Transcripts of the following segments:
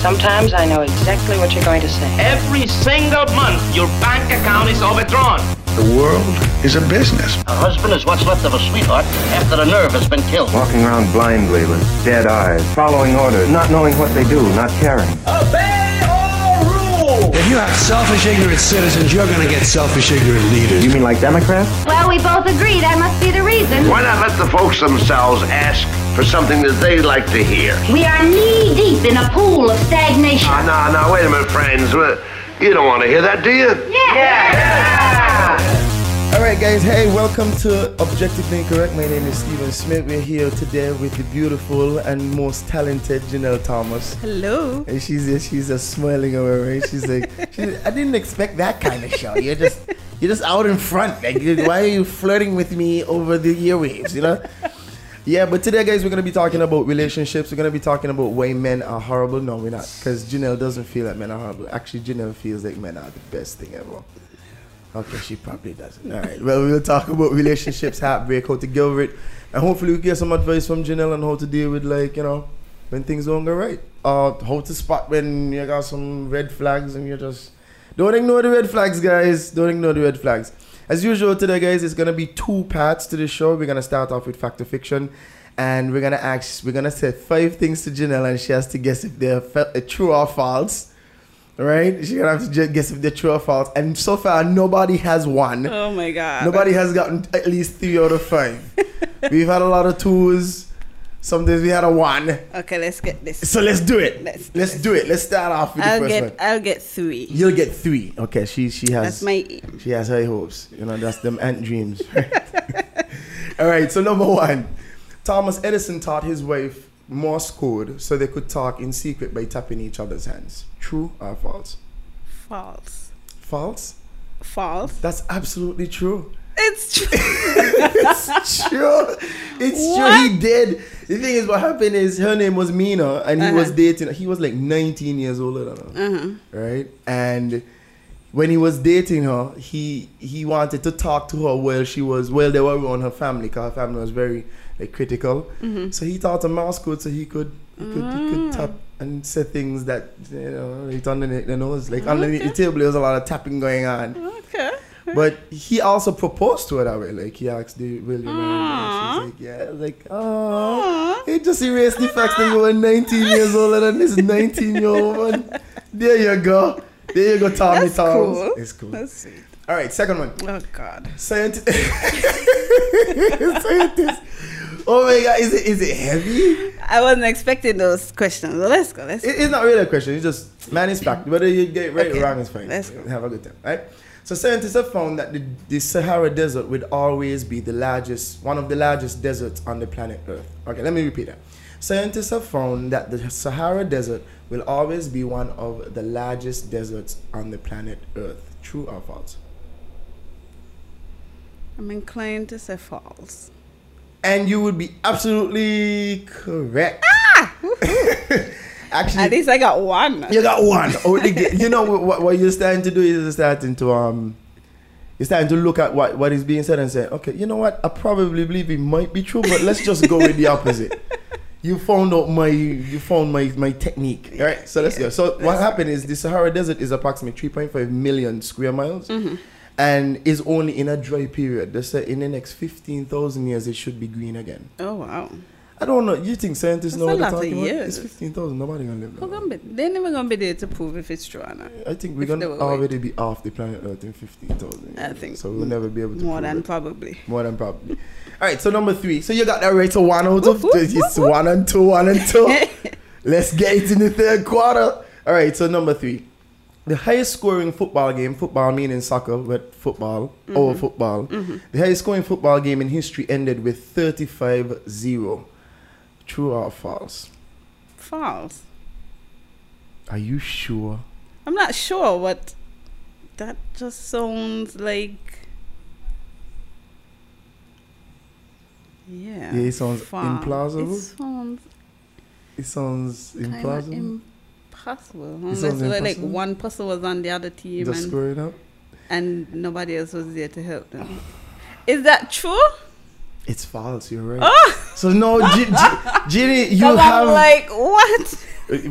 Sometimes I know exactly what you're going to say. Every single month, your bank account is overdrawn. The world is a business. A husband is what's left of a sweetheart after the nerve has been killed. Walking around blindly with dead eyes, following orders, not knowing what they do, not caring. Obey all rules! If you have selfish, ignorant citizens, you're going to get selfish, ignorant leaders. You mean like Democrats? Well, we both agree that must be the reason. Why not let the folks themselves ask for something that they like to hear? We are knee deep in a pool of stagnation. Ah, no, no, wait a minute, friends. You don't want to hear that, do you? Yeah! Yeah! yeah. All right, guys. Hey, welcome to Objectively Incorrect. My name is Stephen Smith. We're here today with the beautiful and most talented Janelle Thomas. Hello. And she's just, she's a smiling away, right? She's like, she's, I didn't expect that kind of show. You're just you're just out in front. Like, why are you flirting with me over the airwaves? You know? Yeah, but today, guys, we're gonna be talking about relationships. We're gonna be talking about why men are horrible. No, we're not, because Janelle doesn't feel like men are horrible. Actually, Janelle feels like men are the best thing ever. Okay, she probably doesn't. All right. Well, we'll talk about relationships, heartbreak, how to over it, and hopefully we get some advice from Janelle on how to deal with like you know when things don't go right, or how to spot when you got some red flags and you just don't ignore the red flags, guys. Don't ignore the red flags. As usual today, guys, it's gonna be two parts to the show. We're gonna start off with fact or fiction, and we're gonna ask, we're gonna say five things to Janelle, and she has to guess if they're fe- uh, true or false. Right? She's gonna have to guess if they're true or false. And so far, nobody has won. Oh my god. Nobody has gotten at least three out of five. We've had a lot of twos. Some days we had a one. Okay, let's get this. So let's do it. Let's- Let's, do it. Let's start off with I'll first get one. I'll get three. You'll get three. Okay, she she has That's my aim. she has high hopes. You know, that's them ant dreams. All right, so number one, Thomas Edison taught his wife Morse code so they could talk in secret by tapping each other's hands. True or false? False. False. False. That's absolutely true. It's true. It's true. It's true. He did. The thing is, what happened is her name was Mina, and he was Uh-huh. dating. He was like 19 years older than her, uh-huh. right? And when he was dating her, he he wanted to talk to her while she was while they were around her family, because her family was very like critical. Mm-hmm. So he taught her Morse code so he could he could, he could mm. tap and say things that you know right underneath the nose, like underneath the table. There was a lot of tapping going on. But he also proposed to her that way. Like he asked, "Do you will you marry me?" She's like, "Yeah." Like, "Oh." He just erased the fact that you were 19 years older than this 19 year old woman. There you go. There you go, Tommy That's Toms. cool. It's cool. That's sweet. All right, second one. Oh god. Scientist. Scientist. Oh my God, is it is it heavy? I wasn't expecting those questions. Well, let's go. Let's It- it's not really a question. It's just man is fact. Whether you get it right Okay, or wrong is fine. let's go. Have a good time, right? So scientists have found that the, the Sahara Desert would always be the largest, one of the largest deserts on the planet Earth. Okay, let me repeat that. Scientists have found that the Sahara Desert will always be one of the largest deserts on the planet Earth. True or false? I'm inclined to say false. And you would be absolutely correct. Ah! Actually, At least I got one. You got one. Oh, you know what, what you're starting to do is you're starting to um, you're starting to look at what, what is being said and say, okay, you know what? I probably believe it might be true, but let's just go with the opposite. You found out my you found my my technique. All right, so let's go. So what happened is the Sahara Desert is approximately 3.5 million square miles. And is only in a dry period. They say in the next fifteen thousand years it should be green again. Oh wow. I don't know. You think scientists That's know what they're talking about? years. It's fifteen thousand. Nobody gonna live that. be- They're never gonna be there to prove if it's true or not. I think we're If gonna already be off the planet Earth in fifteen thousand. I think so. We'll never be able to More than it. probably. more than probably. All right, so number three. So you got that right. So one out of Whoop, it's whoop, one and two, one and two. Let's get it in the third quarter. All right, so number three. The highest scoring football game, football meaning soccer, but football, mm-hmm. or football. Mm-hmm. The highest scoring football game in history ended with 35 0. True or false? False. Are you sure? I'm not sure what that just sounds like. Yeah. Yeah, it sounds far. implausible. It sounds It sounds implausible. impossible. Unless like, like impossible? one person was on the other team Just and, screw it up. and nobody else was there to help them. Is that true? It's false. You're right. Oh, So no, G- G- Ginny, you have I'm like, what?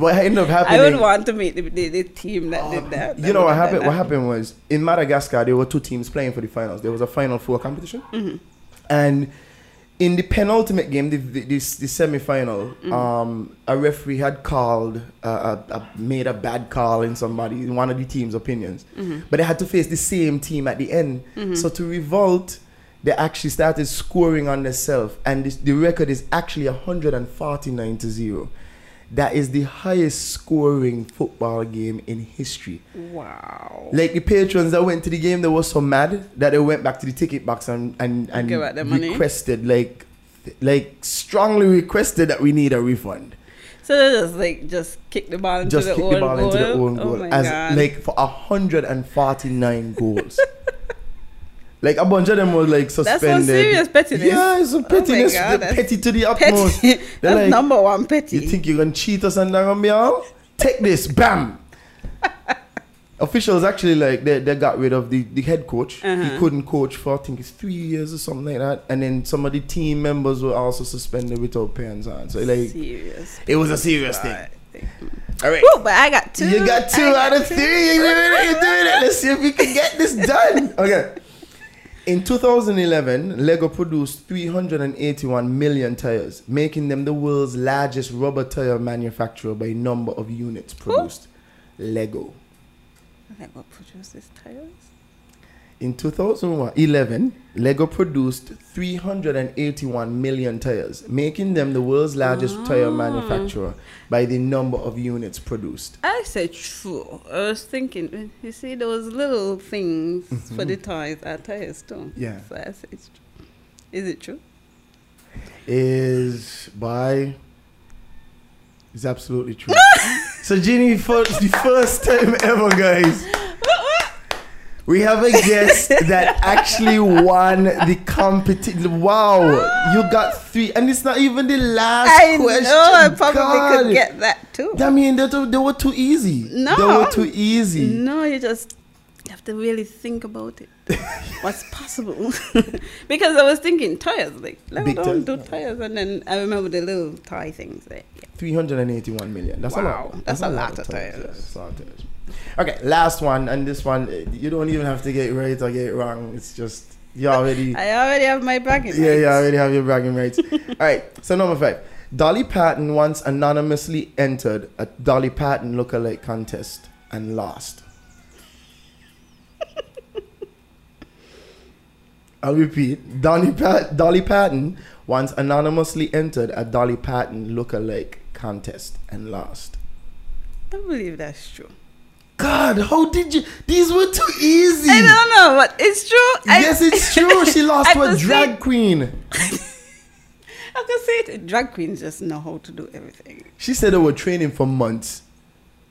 what ended up happening? I would want to meet the, the, the team that did that. You know what happened? What happened? happened was in Madagascar there were two teams playing for the finals. There was a final four competition, Mm-hmm. and in the penultimate game, the the, the, the semi-final, Mm-hmm. um, a referee had called, uh, a, a, made a bad call in somebody in one of the team's opinions, Mm-hmm. but they had to face the same team at the end. So to revolt. They actually started scoring on themselves, and this, the record is actually 149 to zero. That is the highest scoring football game in history. Wow. Like the patrons that went to the game, they were so mad that they went back to the ticket box and and, and their money? requested like like strongly requested that we need a refund. So they just like just kick the ball into Just the kick the ball goal. into the own Oh goal my as God. like for hundred and forty nine goals. Like a bunch of them was like suspended. some suspended. serious pettiness. Yeah, it's a Oh my. God, that's petty to the utmost. petty. That's like, number one petty. You think you're gonna cheat us and gonna be all? Take this, bam. Officials actually like they, they got rid of the, the head coach. He Uh-huh. couldn't coach for I think it's three years or something like that. And then some of the team members were also suspended without paying on. So like serious. it was a serious thing. All right. Woo, but I got two. You got two I out of two. three. You're doing it. You're doing it. Let's see if we can get this done. Okay. In 2011, Lego produced 381 million tires, making them the world's largest rubber tire manufacturer by number of units produced. Who? Lego. Lego produces tires. In 2011, Lego produced 381 million tires, making them the world's largest tire manufacturer by the number of units produced. I said true. I was thinking, you see those little things for the tires are tires too. Mm-hmm. Yeah. So I said it's true. Is it true? is by is absolutely true. so Ginny, for the first time ever, guys, we have a guest that actually won the competition. Wow, you got three, and it's not even the last I question. know. I probably God. could get that too. I mean, they, they were too easy. No. they were too easy. No, you just have to really think about it. What's possible? because I was thinking tires, like let Big don't do tires, and then I remember the little toy things. Yeah. 381 million. That's a Wow, lot. that's a lot of tires. tires. Yeah, that's a lot of tires. Okay, last one, and this one eh, you don't even have to get right or get wrong. It's just you already. I already have my bragging. yeah, rights. you already have your bragging rights. All right, so number five. Dolly Parton once anonymously entered a Dolly Parton lookalike contest and lost. I'll repeat. Dolly, Pat- Dolly Parton once anonymously entered a Dolly Parton lookalike contest and lost. I believe that's true. God, how did you? These were too easy. I don't know, but it's true. I- Yes, it's true. She lost I to a drag queen. I can say it. Drag queens just know how to do everything. She said they were training for months.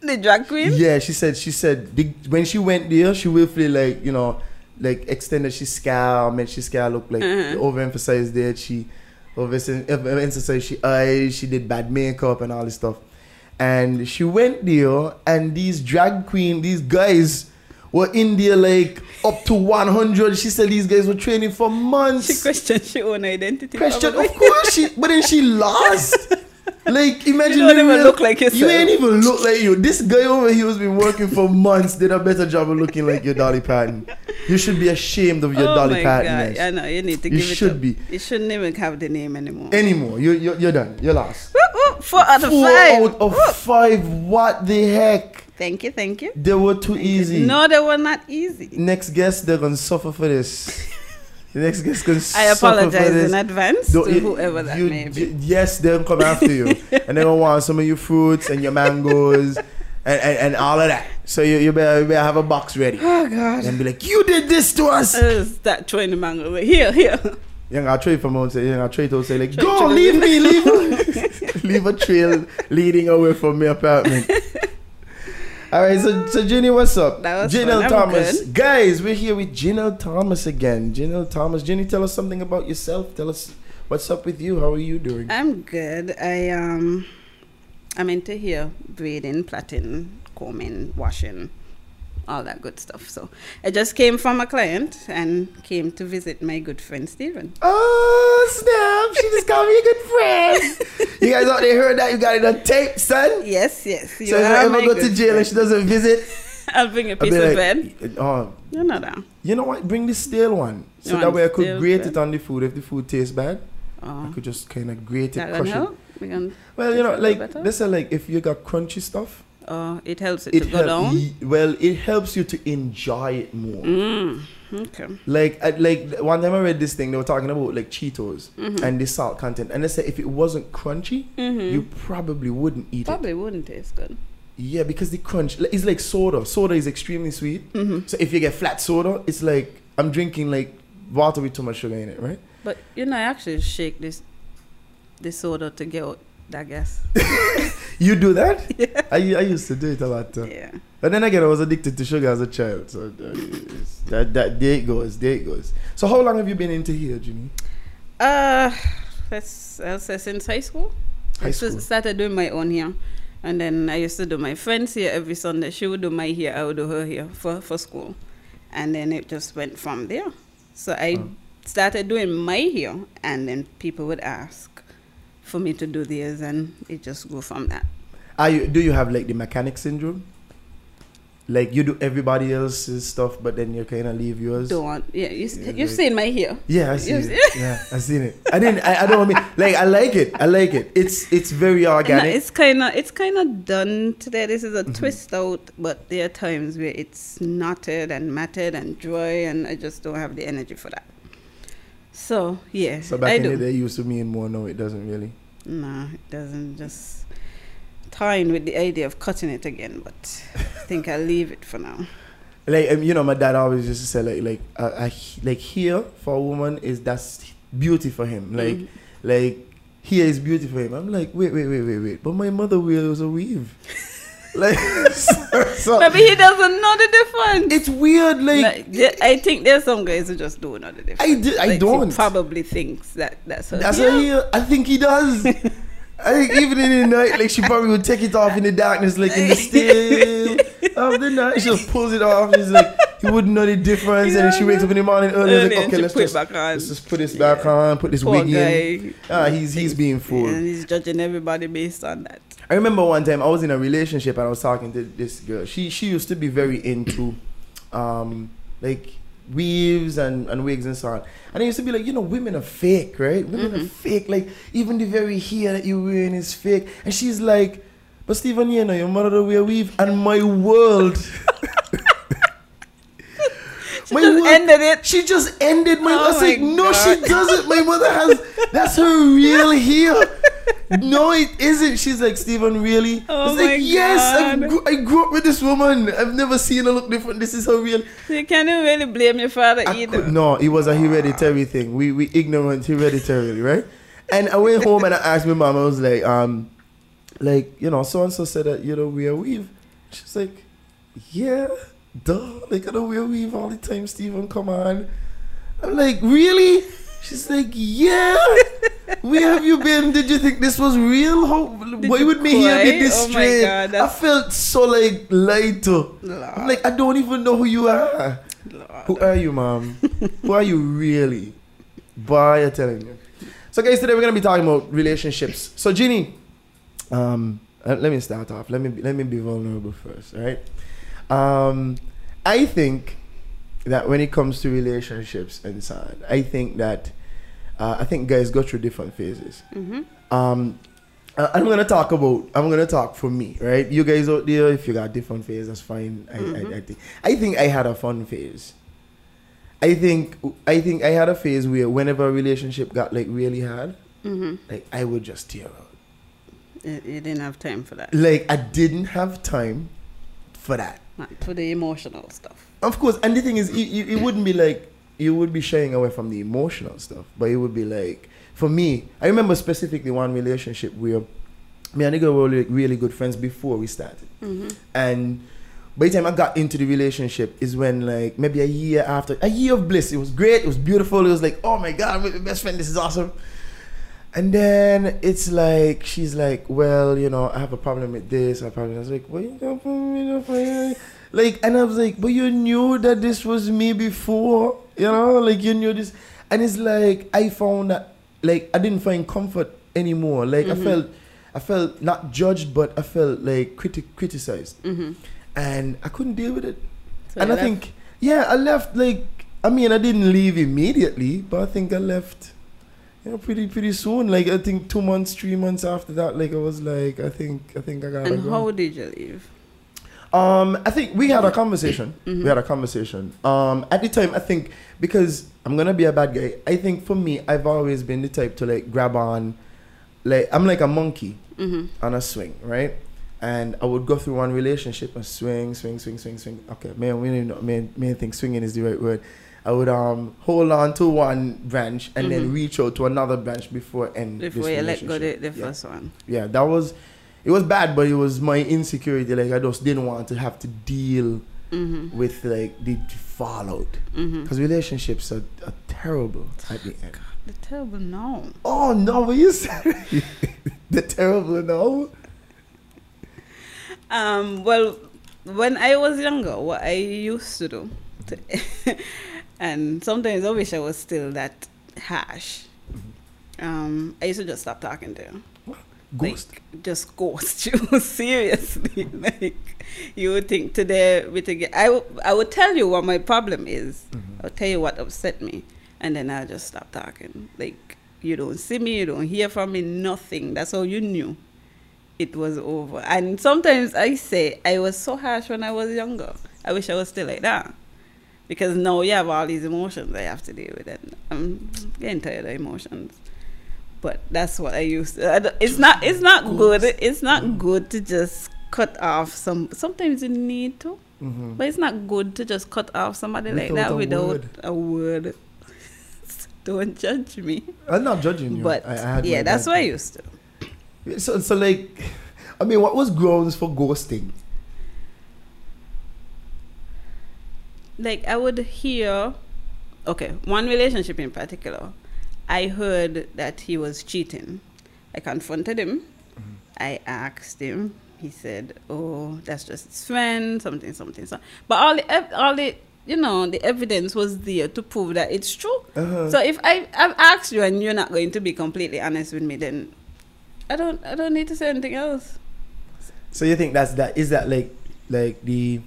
The drag queen. Yeah, she said she said the, when she went there, she willfully like you know like extended she scalp, made she scalp look like Uh-huh. overemphasized there. She overemphasized she eyes. She did bad makeup and all this stuff. And she went there, and these drag queen, these guys were in there like up to 100. She said these guys were training for months. She questioned her own identity. Question, of course she, but then she lost. Like imagine You don't even look like yourself. You ain't even look like you. This guy over here who's been working for months did a better job of looking like your Dolly Parton. You should be ashamed of your oh Dolly Parton. I know you need to You give it. should up. be. You shouldn't even have the name anymore. Anymore, you you you're done. You're lost. Woo, woo, four out of Four five. out of Woo. five. What the heck? Thank you, thank you. They were too easy. No, they were not easy. Next guest, they're gonna suffer for this. The next guest gonna I suffer for apologize this. in advance Don't- to you- whoever that you- may be. y- Yes, they'll come after you, and they're gonna want some of your fruits and your mangoes and, and, and all of that. So you, you better you better have a box ready Oh God. and be like, "You did this to us." Uh, start throwing the mango away. Here, here. You know, I trade from out say, you know, I trade to say like, "Go, leave me, leave, leave a trail leading away from my apartment." All right, so so Ginny, what's up? That was Janelle Thomas, good. guys, we're here with Janelle Thomas again. Janelle Thomas, Ginny, tell us something about yourself. Tell us what's up with you. How are you doing? I'm good. I um, I'm into here braiding, plaiting, combing, washing, all that good stuff. So I just came from a client and came to visit my good friend Stephen. Oh snap! She just called me a good friend. you guys out there heard that? You got it on tape, son. Yes, yes. You so if I ever go to jail and she doesn't visit, I'll bring a piece of like, bread. Uh, oh, You know that. you know what? Bring the stale one, so You that way I could grate bread? it on the food. If the food tastes bad, I Oh, could just kind of grate it, that crush it. We Well, you know, like say, like if you got crunchy stuff, oh, it helps it, it to go down. well, it helps you to enjoy it more. Mm, okay. Like, I, like one time I read this thing. They were talking about like Cheetos Mm-hmm. and the salt content, and they said if it wasn't crunchy, you probably wouldn't eat it. Probably wouldn't taste good. Yeah, because the crunch like, it's like soda. Soda is extremely sweet. Mm-hmm. So if you get flat soda, it's like I'm drinking like water with too much sugar in it, right? But you know, I actually shake this this soda to get out that guess. You do that? Yeah. I, I used to do it a lot. Too. Yeah. But then again, I was addicted to sugar as a child. So that, that there it goes, there it goes. So how long have you been into here, Jimmy? Uh, let's I'll say since high school. High I school. started doing my own here, and then I used to do my friends here every Sunday. She would do my here, I would do her here for for school, and then it just went from there. So I Oh. started doing my here, and then people would ask for me to do this, and it just go from that. Are you, do you have like the mechanic syndrome? Like you do everybody else's stuff, but then you kind of leave yours. Don't want, yeah. You, Yeah, you've like- seen my hair. Yeah, I see You've it. Yeah, I seen it. I didn't. I, I don't mean like I like it. I like it. It's it's very No, organic. it's kind of it's kind of done today. This is a Mm-hmm. twist out, but there are times where it's knotted and matted and dry, and I just don't have the energy for that. So yeah, so back I in do. the day, it used to mean more. No, it doesn't really. Nah, it doesn't. Just tying with the idea of cutting it again, but I think I'll leave it for now. Like um, you know, my dad always used to say like like uh, I, like here for a woman is that's beauty for him. Like Mhm. like here is beauty for him. I'm like wait wait wait wait wait. But my mother wears a weave. Like so, Maybe he doesn't know the difference. it's weird. Like, Like, I think there's some guys who just don't know the difference. I Like, don't. probably thinks that that's her. That's Yeah. her heel. I think he does. I think even in the night, like she probably would take it off in the darkness, like in the still of the night. She just pulls it off. She's like, he wouldn't know the difference. And then she wakes up in the morning early. Early like, okay, let's just, back on. let's just put this back on, put this Poor wig in. Ah, he's he's being fooled. And he's judging everybody based on that. I remember one time I was in a relationship and I was talking to this girl. She she used to be very into um like weaves and, and wigs and so on. And I used to be like, you know, women are fake, right? Women Mm-hmm. are fake. Like even the very hair that you're wearing is fake. And she's like, but Stephen, you know, your mother don't wear weave and my world. my just ended it. She just ended my. I Oh was like, no, she doesn't. My mother has. That's her real hair. No, it isn't. She's like, Stephen, really? Oh it's like, my yes, gr- I grew up with this woman. I've never seen her look different. This is her real. You can't really blame your father I either. could, no, it was a hereditary thing. We we ignorant hereditarily, right? And I went home and I asked my mom. I was like, um, like you know, so and so said that you know we are weave. She's like, yeah, duh. Like I don't wear weave all the time. Stephen, come on. I'm like, really? She's like, yeah. Where have you been? Did you think this was real? How, why would me here be this Oh? God, I felt so like. I'm like, I don't even know who you are. Who are you, mom? who are you really? Boy, I'm telling you. So, guys, today we're gonna be talking about relationships. So, Ginny, um, uh, let me start off. Let me be, let me be vulnerable first, right? Um, I think that when it comes to relationships and so on, I think that uh, I think guys go through different phases. Um, uh, I'm gonna talk about. I'm gonna talk for me, right? You guys out there, if you got different phases, that's fine. I, I, I think. I think I had a fun phase. I think. I think I had a phase where whenever a relationship got like really hard, Mm-hmm. like I would just tear out. You, you didn't have time for that. Like I didn't have time for that. Not for the emotional stuff. Of course, and the thing is, it, it, it wouldn't be like you would be shying away from the emotional stuff, but it would be like for me. I remember specifically one relationship where me and the girl were like really good friends before we started, mm-hmm. and by the time I got into the relationship is when like maybe a year after a year of bliss. It was great. It was beautiful. It was like oh my god, I'm with my best friend. This is awesome. And then it's like she's like, well, you know, I have a problem with this. I have a problem. I was like, what you got problem? Like, and I was like, but you knew that this was me before, you know, like you knew this, and it's like I found that, like, I didn't find comfort anymore. Like I mm-hmm. felt, I felt not judged, but I felt like criti- criticized, mm-hmm. and I couldn't deal with it. So and I left? think, yeah, I left. Like, I mean, I didn't leave immediately, but I think I left you know, pretty pretty soon. Like I think two months, three months after that, like I was like, I think I think I gotta And go. how did you leave? Um, I think we had a conversation. We had a conversation. Um, at the time, I think because I'm gonna be a bad guy. I think for me, I've always been the type to like grab on, like I'm like a monkey on a swing, right? And I would go through one relationship and swing, swing, swing, swing, swing. Okay, man, we know, man, man, think swinging is the right word. I would um hold on to one branch and then reach out to another branch before end. Before you let go the, the Yeah first one. yeah, that was it was bad, but it was my insecurity. Like I just didn't want to have to deal with like the fallout because relationships are, are terrible at the end. The terrible no. Oh no, what you said? the terrible no. Um, well, when I was younger, what I used to do, to and sometimes I wish I was still that harsh. Um, I used to just stop talking to you. Ghost. Like, just ghost you seriously. like you would think today we together. I w- I would tell you what my problem is. Mm-hmm. I'll tell you what upset me, and then I'll just stop talking. Like you don't see me, you don't hear from me, nothing. That's all you knew it was over. And sometimes I say I was so harsh when I was younger. I wish I was still like that. Because now you have all these emotions I have to deal with, and I'm getting tired of emotions. But that's what I used. To, don't- it's not. It's not good. It's not mm-hmm. good to just cut off some. Sometimes you need to, mm-hmm. but it's not good to just cut off somebody like that a without word. a word. Don't judge me. I'm not judging you. But I, I had yeah, that's what I used to. So, so like, I mean, what was grounds for ghosting? like I would hear okay, one relationship in particular, I heard that he was cheating. I confronted him. Mm-hmm. I asked him. He said, "Oh, that's just his friend, something, something, something." But all the, all the, you know, the evidence was there to prove that it's true. Uh-huh. So if I, I've asked you and you're not going to be completely honest with me, then I don't, I don't need to say anything else. So you think that's that? Is that like, like the,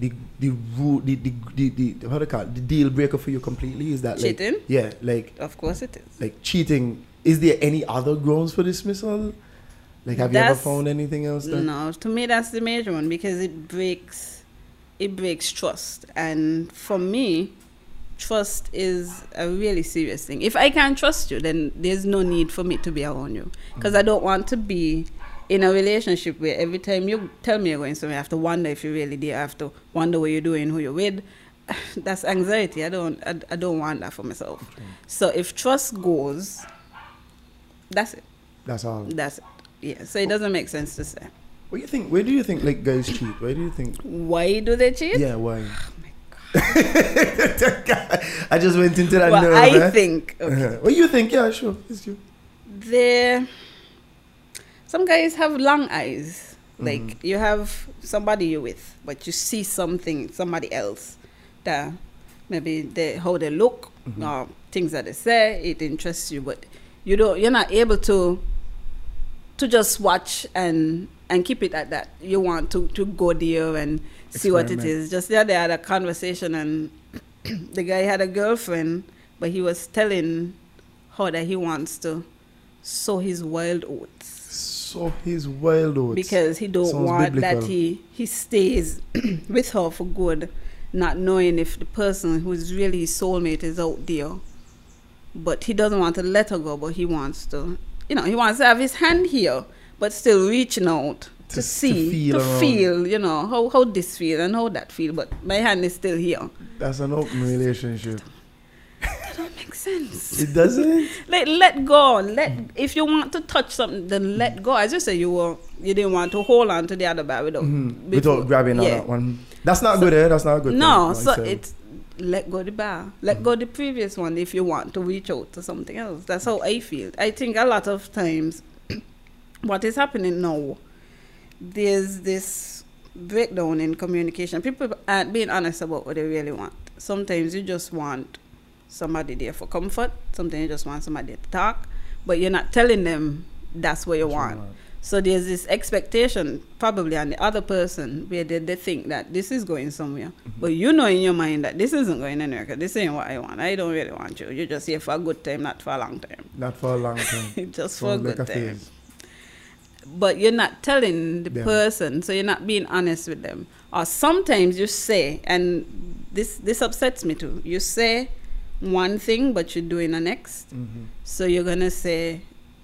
the the rule, the the the, the how do you call it? The deal breaker for you completely? Is that like, Cheating? Yeah, like Of course, it is. like cheating. Is there any other grounds for dismissal? Like, have you ever found anything else? That, No, to me that's the major one because it breaks it breaks trust. And for me, trust is a really serious thing. If I can't trust you, then there's no need for me to be around you. Because I don't want to be in a relationship where every time you tell me you're going somewhere, I have to wonder if you're really there. I have to wonder what you're doing, who you're with. That's anxiety. I don't. I, I don't want that for myself. So if trust goes, that's it. That's all. That's it. Yeah. So it doesn't make sense to say. What do you think? Where do you think like guys cheat? Where do you think? Why do they cheat? Yeah, why? Oh my god I just went into that Well, nerve. I eh? think okay, Uh-huh. What do you think? Yeah, sure. It's you. they some guys have long eyes. Like mm-hmm. you have somebody you're with, but you see something somebody else that maybe they how they look mm-hmm. or things that they say it interests you, but you don't. You're not able to to just watch and and keep it at that. You want to to go there and see what it is. Just the they had a conversation and the guy had a girlfriend, but he was telling her that he wants to sow his wild oats So his wild oats. because he don't Sounds want biblical. that he he stays with her for good, not knowing if the person who is really his soulmate is out there. But he doesn't want to let her go, but he wants to, you know, he wants to have his hand here, but still reaching out to, To- to see, feel to feel, you know, how, how this feel and how that feel. But my hand is still here. That's an open relationship. That don't make sense. It doesn't. Like let go. Let if you want to touch something, then let go. As you say, you were you didn't want to hold on to the other bag without before- Without grabbing on yeah. that one. That's not good, eh? That's not good. No, so said. it's let go the bar. Let go the previous one if you want to reach out to something else. That's how I feel. I think a lot of times what is happening now, there's this breakdown in communication. People aren't being honest about what they really want. Sometimes you just want somebody there for comfort. Sometimes you just want somebody to talk, but you're not telling them that's what you want. So there's this expectation probably on the other person where they, they think that this is going somewhere. Mm-hmm. But you know in your mind that this isn't going anywhere because this ain't what I want. I don't really want you. You're just here for a good time, not for a long time. Not for a long time. just for a like good a time. phase. But you're not telling the Them. person, so you're not being honest with them. Or sometimes you say, and this this upsets me too. You say one thing, but you're doing the next. Mhm. So you're gonna say,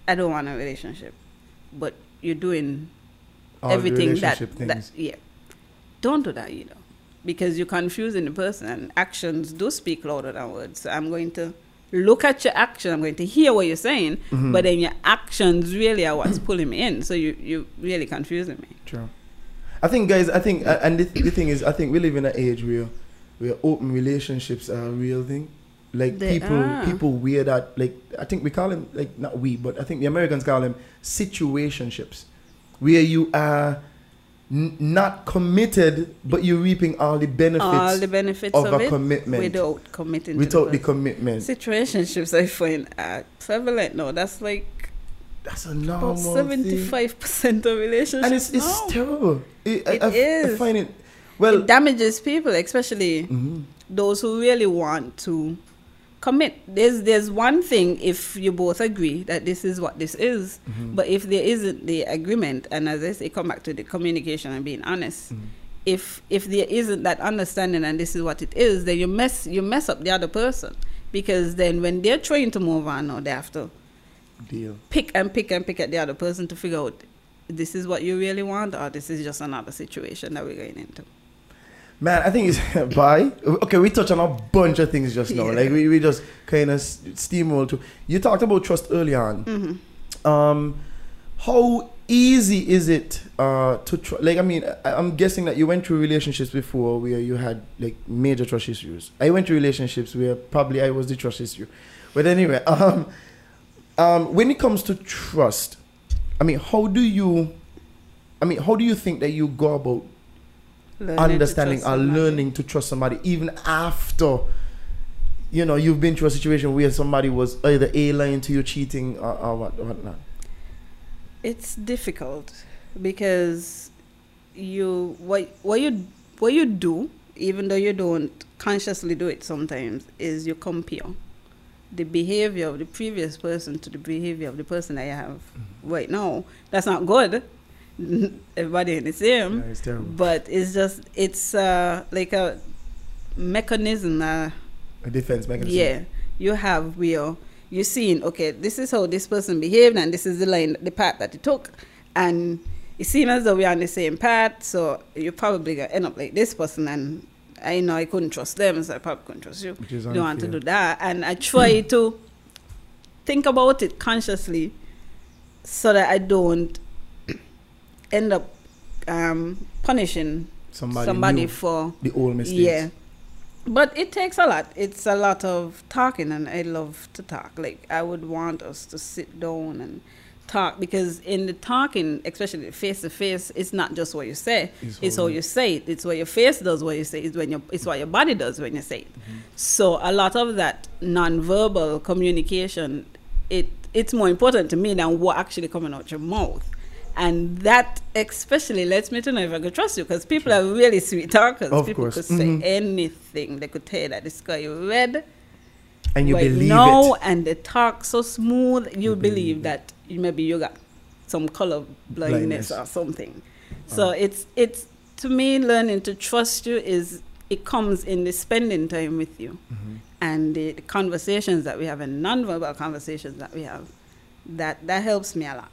"I don't want a relationship," but you're doing All everything that, relationship that things. yeah. Don't do that you know, because you're confusing the person. And actions do speak louder than words. So I'm going to look at your action. I'm going to hear what you're saying, Mhm. but then your actions really are what's pulling me in. So you you really confusing me. True. I think, guys. I think, uh, and the, the thing is, I think we live in an age where, where open relationships are a real thing. Like They people, are. people wear that. Like I think we call them like not we, but I think the Americans call them situationships, where you are n- not committed, but you're reaping all the benefits, All the benefits of of, a it commitment without committing. without to the the, commitment. situationships, I find are prevalent now. That's like That's a about normal thing. seventy-five percent of relationships. and it's it's now. terrible. It, It I, I, I find it. Well, it damages people, especially mhm. those who really want to commit. There's there's one thing if you both agree that this is what this is, Mm-hmm. but if there isn't the agreement, and as I say, come back to the communication and being honest. Mm-hmm. If if there isn't that understanding and this is what it is, then you mess you mess up the other person because then when they're trying to move on, now they have to deal. pick and pick and pick at the other person to figure out this is what you really want or this is just another situation that we're going into. Man, I think it's bye. Okay, we touched on a bunch of things just now. Yeah. Like we, we just kind of steamrolled to. You talked about trust early on. Mm-hmm. Um, how easy is it uh, to tr- like? I mean, I, I'm guessing that you went through relationships before where you had like major trust issues. I went through relationships where probably I was the trust issue. But anyway, um, um, when it comes to trust, I mean, how do you? I mean, how do you think that you go about Learning understanding somebody. learning to trust somebody even after you know you've been through a situation where somebody was either a lying to you cheating or, or what whatnot It's difficult because you what what you what you do, even though you don't consciously do it sometimes, is you compare the behavior of the previous person to the behavior of the person that you have Mm-hmm. right now. That's not good. Everybody ain't the same. Yeah, it's terrible. But it's just it's uh, like a mechanism uh, a defense mechanism yeah, you have where you're seeing, okay, this is how this person behaved, and this is the line, the path that he took, and it seems as though we're on the same path, so you're probably gonna end up like this person, and I know I couldn't trust them, so I probably couldn't trust you. Which is don't want to do that, and I try to think about it consciously, so that I don't end up um, punishing somebody, somebody for the old mistakes yeah. But it takes a lot. It's a lot of talking, and I love to talk. Like, I would want us to sit down and talk because in the talking, especially face to face, it's not just what you say, It's it's, how you- say it. It's what your face does when you say it. It's, when your, it's what your body does when you say it. Mm-hmm. So, a lot of that non-verbal communication, it it's more important to me than what actually coming out your mouth. And that especially lets me to know if I could trust you because people are really sweet talkers. Of people course. could say Mhm. anything. They could tell you that this guy red and you believe now it and they talk so smooth, you, believe that you- maybe you got some color blindness, Blindness. or something. So it's it's to me learning to trust you is it comes in the spending time with you Mm-hmm. and the, the conversations that we have and nonverbal conversations that we have. That that helps me a lot.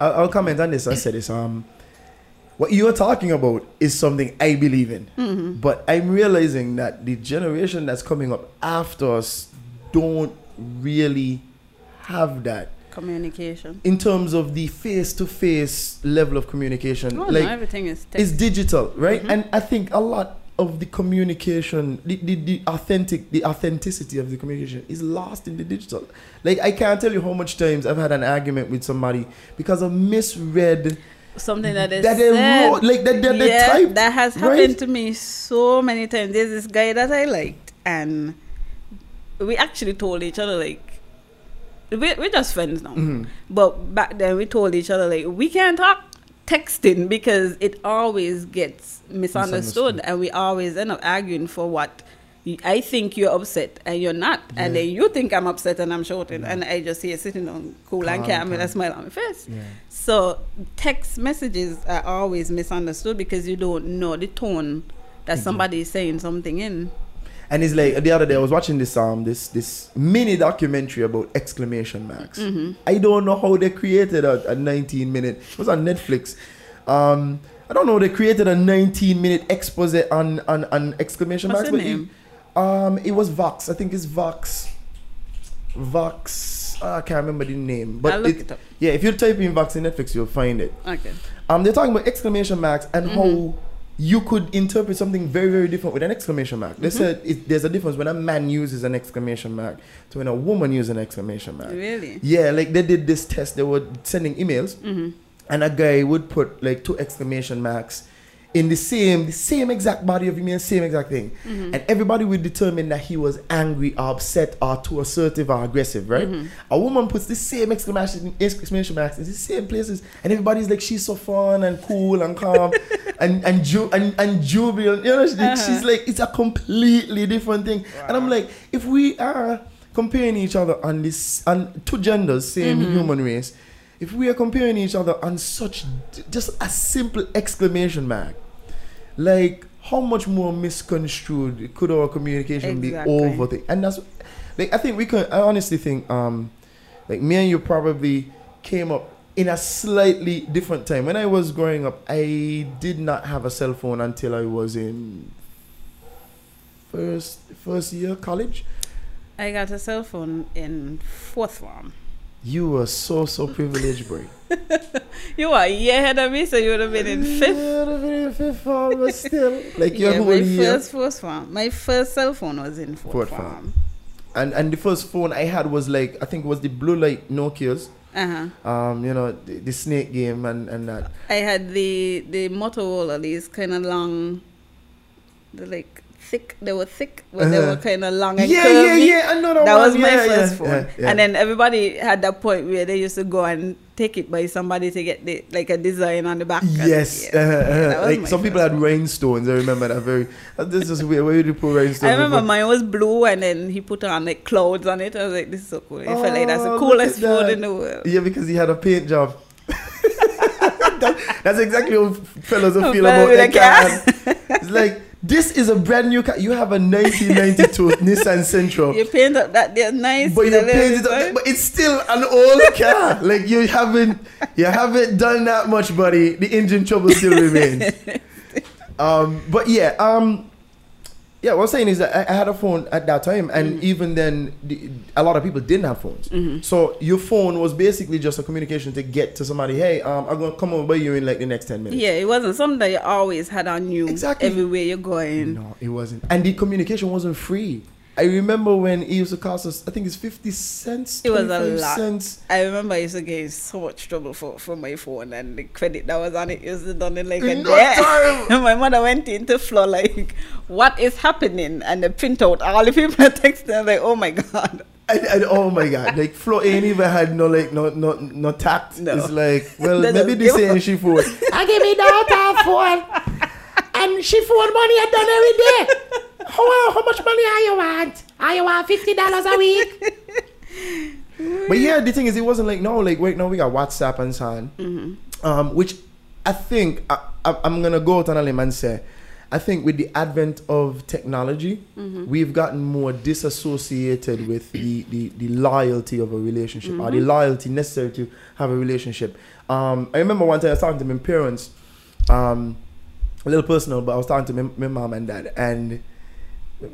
I'll, I'll comment on this I said this um what you are talking about is something I believe in Mm-hmm. but I'm realizing that the generation that's coming up after us don't really have that Communication. in terms of the face-to-face level of communication Oh, like no, everything is it's digital right Mm-hmm. and i think a lot of the communication, the, the, the authentic, the authenticity of the communication is lost in the digital. Like I can't tell you how much times I've had an argument with somebody because of misread Something that is that they said. wrote, like that they yeah, typed, that has right? happened to me so many times. There's this guy that I liked, and we actually told each other like we we're just friends now. Mm-hmm. But back then we told each other like we can't talk texting because it always gets misunderstood, Misunderstood. and we always end up arguing for what. I think you're upset and you're not, and then you think I'm upset and I'm shouting, and I just see you sitting on cool and Calm, calm with a smile on my face. Yeah. So text messages are always misunderstood because you don't know the tone that somebody is saying something in. And it's like the other day I was watching this um this this mini documentary about exclamation marks. Mm-hmm. I don't know how they created a, a 19 minute. It was on Netflix. Um, I don't know. They created a 19 minute expose on on, on exclamation What's marks. the but it- name? um, it was Vox. I think it's Vox. Vox. ah, I can't remember the name, but it up. yeah, if you type in Vox in Netflix, you'll find it. Okay. Um, they're talking about exclamation marks and Mm-hmm. how you could interpret something very, very different with an exclamation mark. They Mm-hmm. said it, there's a difference when a man uses an exclamation mark to when a woman uses an exclamation mark. Really? Yeah, like they did this test. They were sending emails, Mm-hmm. and a guy would put like two exclamation marks in the same, the same exact body of email, same exact thing, Mm-hmm. and everybody would determine that he was angry, or upset, or too assertive or aggressive. Right? Mm-hmm. A woman puts the same exclamation exclamation marks in the same places, and everybody's like, she's so fun and cool and calm, and and ju- and, and jubilant. You know, Uh-huh. she's like, it's a completely different thing. And I'm like, if we are comparing each other on this, on two genders, same Mm-hmm. human race, if we are comparing each other on such just a simple exclamation mark, like how much more misconstrued could our communication Exactly. be over the and that's like I think we can I honestly think um like me and you probably came up in a slightly different time. When I was growing up, I did not have a cell phone until I was in first first year college. I got a cell phone in fourth form. You were so so privileged, boy. You are a year ahead of me, so you would have been in fifth. Yeah, in fifth form, but still, like your Yeah, whole my year. first fourth form. My first cell phone was in fourth, Fourth form. form. And and the first phone I had was like I think it was the blue light Nokia's. Uh huh. Um, you know the, the snake game and and that. I had the the Motorola, these kind of long, the like thick. They were thick, but they Uh-huh. were kind of long and Yeah, curvy. yeah, yeah. Another that one. was my yeah, first yeah, phone. yeah. And then everybody had that point where they used to go and take it by somebody to get the like a design on the back. and- Yes, yeah. uh, uh, that was like my some people had rhinestones. I remember that very. uh, This is weird. Where you put rhinestones? I remember before? mine was blue, and then he put on like clouds on it. I was like, "This is so cool." It felt like that's Oh, the coolest at phone in the world. Yeah, because he had a paint job. That's exactly how Oh, feel about their a car. car. It's like this is a brand new car. You have a 1992 Nissan Sentra. You paint up that they're nice. But you the paint it up, but it's still an old car. Like you haven't, you haven't done that much, buddy. The engine trouble still remains. Um, but yeah, um, yeah. What I'm saying is that I, had a phone at that time, and Mm-hmm. even then, the, a lot of people didn't have phones. So your phone was basically just a communication to get to somebody. Hey, um, I'm gonna come over by you in like the next ten minutes. Yeah, it wasn't something that you always had on you Exactly. everywhere you're going. No, it wasn't. And the communication wasn't free. I remember when it used to cost us, I think it's 50 cents. It was a lot. Cents. I remember I used to get so much trouble for, for my phone and the credit that was on it used to done in like a no day. time. And my mother went into floor like, what is happening? And they print out all the people are texting. Like, oh my God. And, and oh my god, like Flo ain't even had no like no no no tact. No. It's like well maybe give saying she phone. I give me daughter phone, and she phone money I done every day. How how much money are you want? Are you want fifty dollars a week? but yeah, the thing is, it wasn't like no, like wait, no, we got WhatsApp and so on, Mm-hmm. um, which I think I, I, I'm gonna go out on a limb and say. I think with the advent of technology, Mm-hmm. we've gotten more disassociated with the, the, the loyalty of a relationship or Mm-hmm. the loyalty necessary to have a relationship. Um, I remember one time I was talking to my parents, um, a little personal, but I was talking to my, my mom and dad, and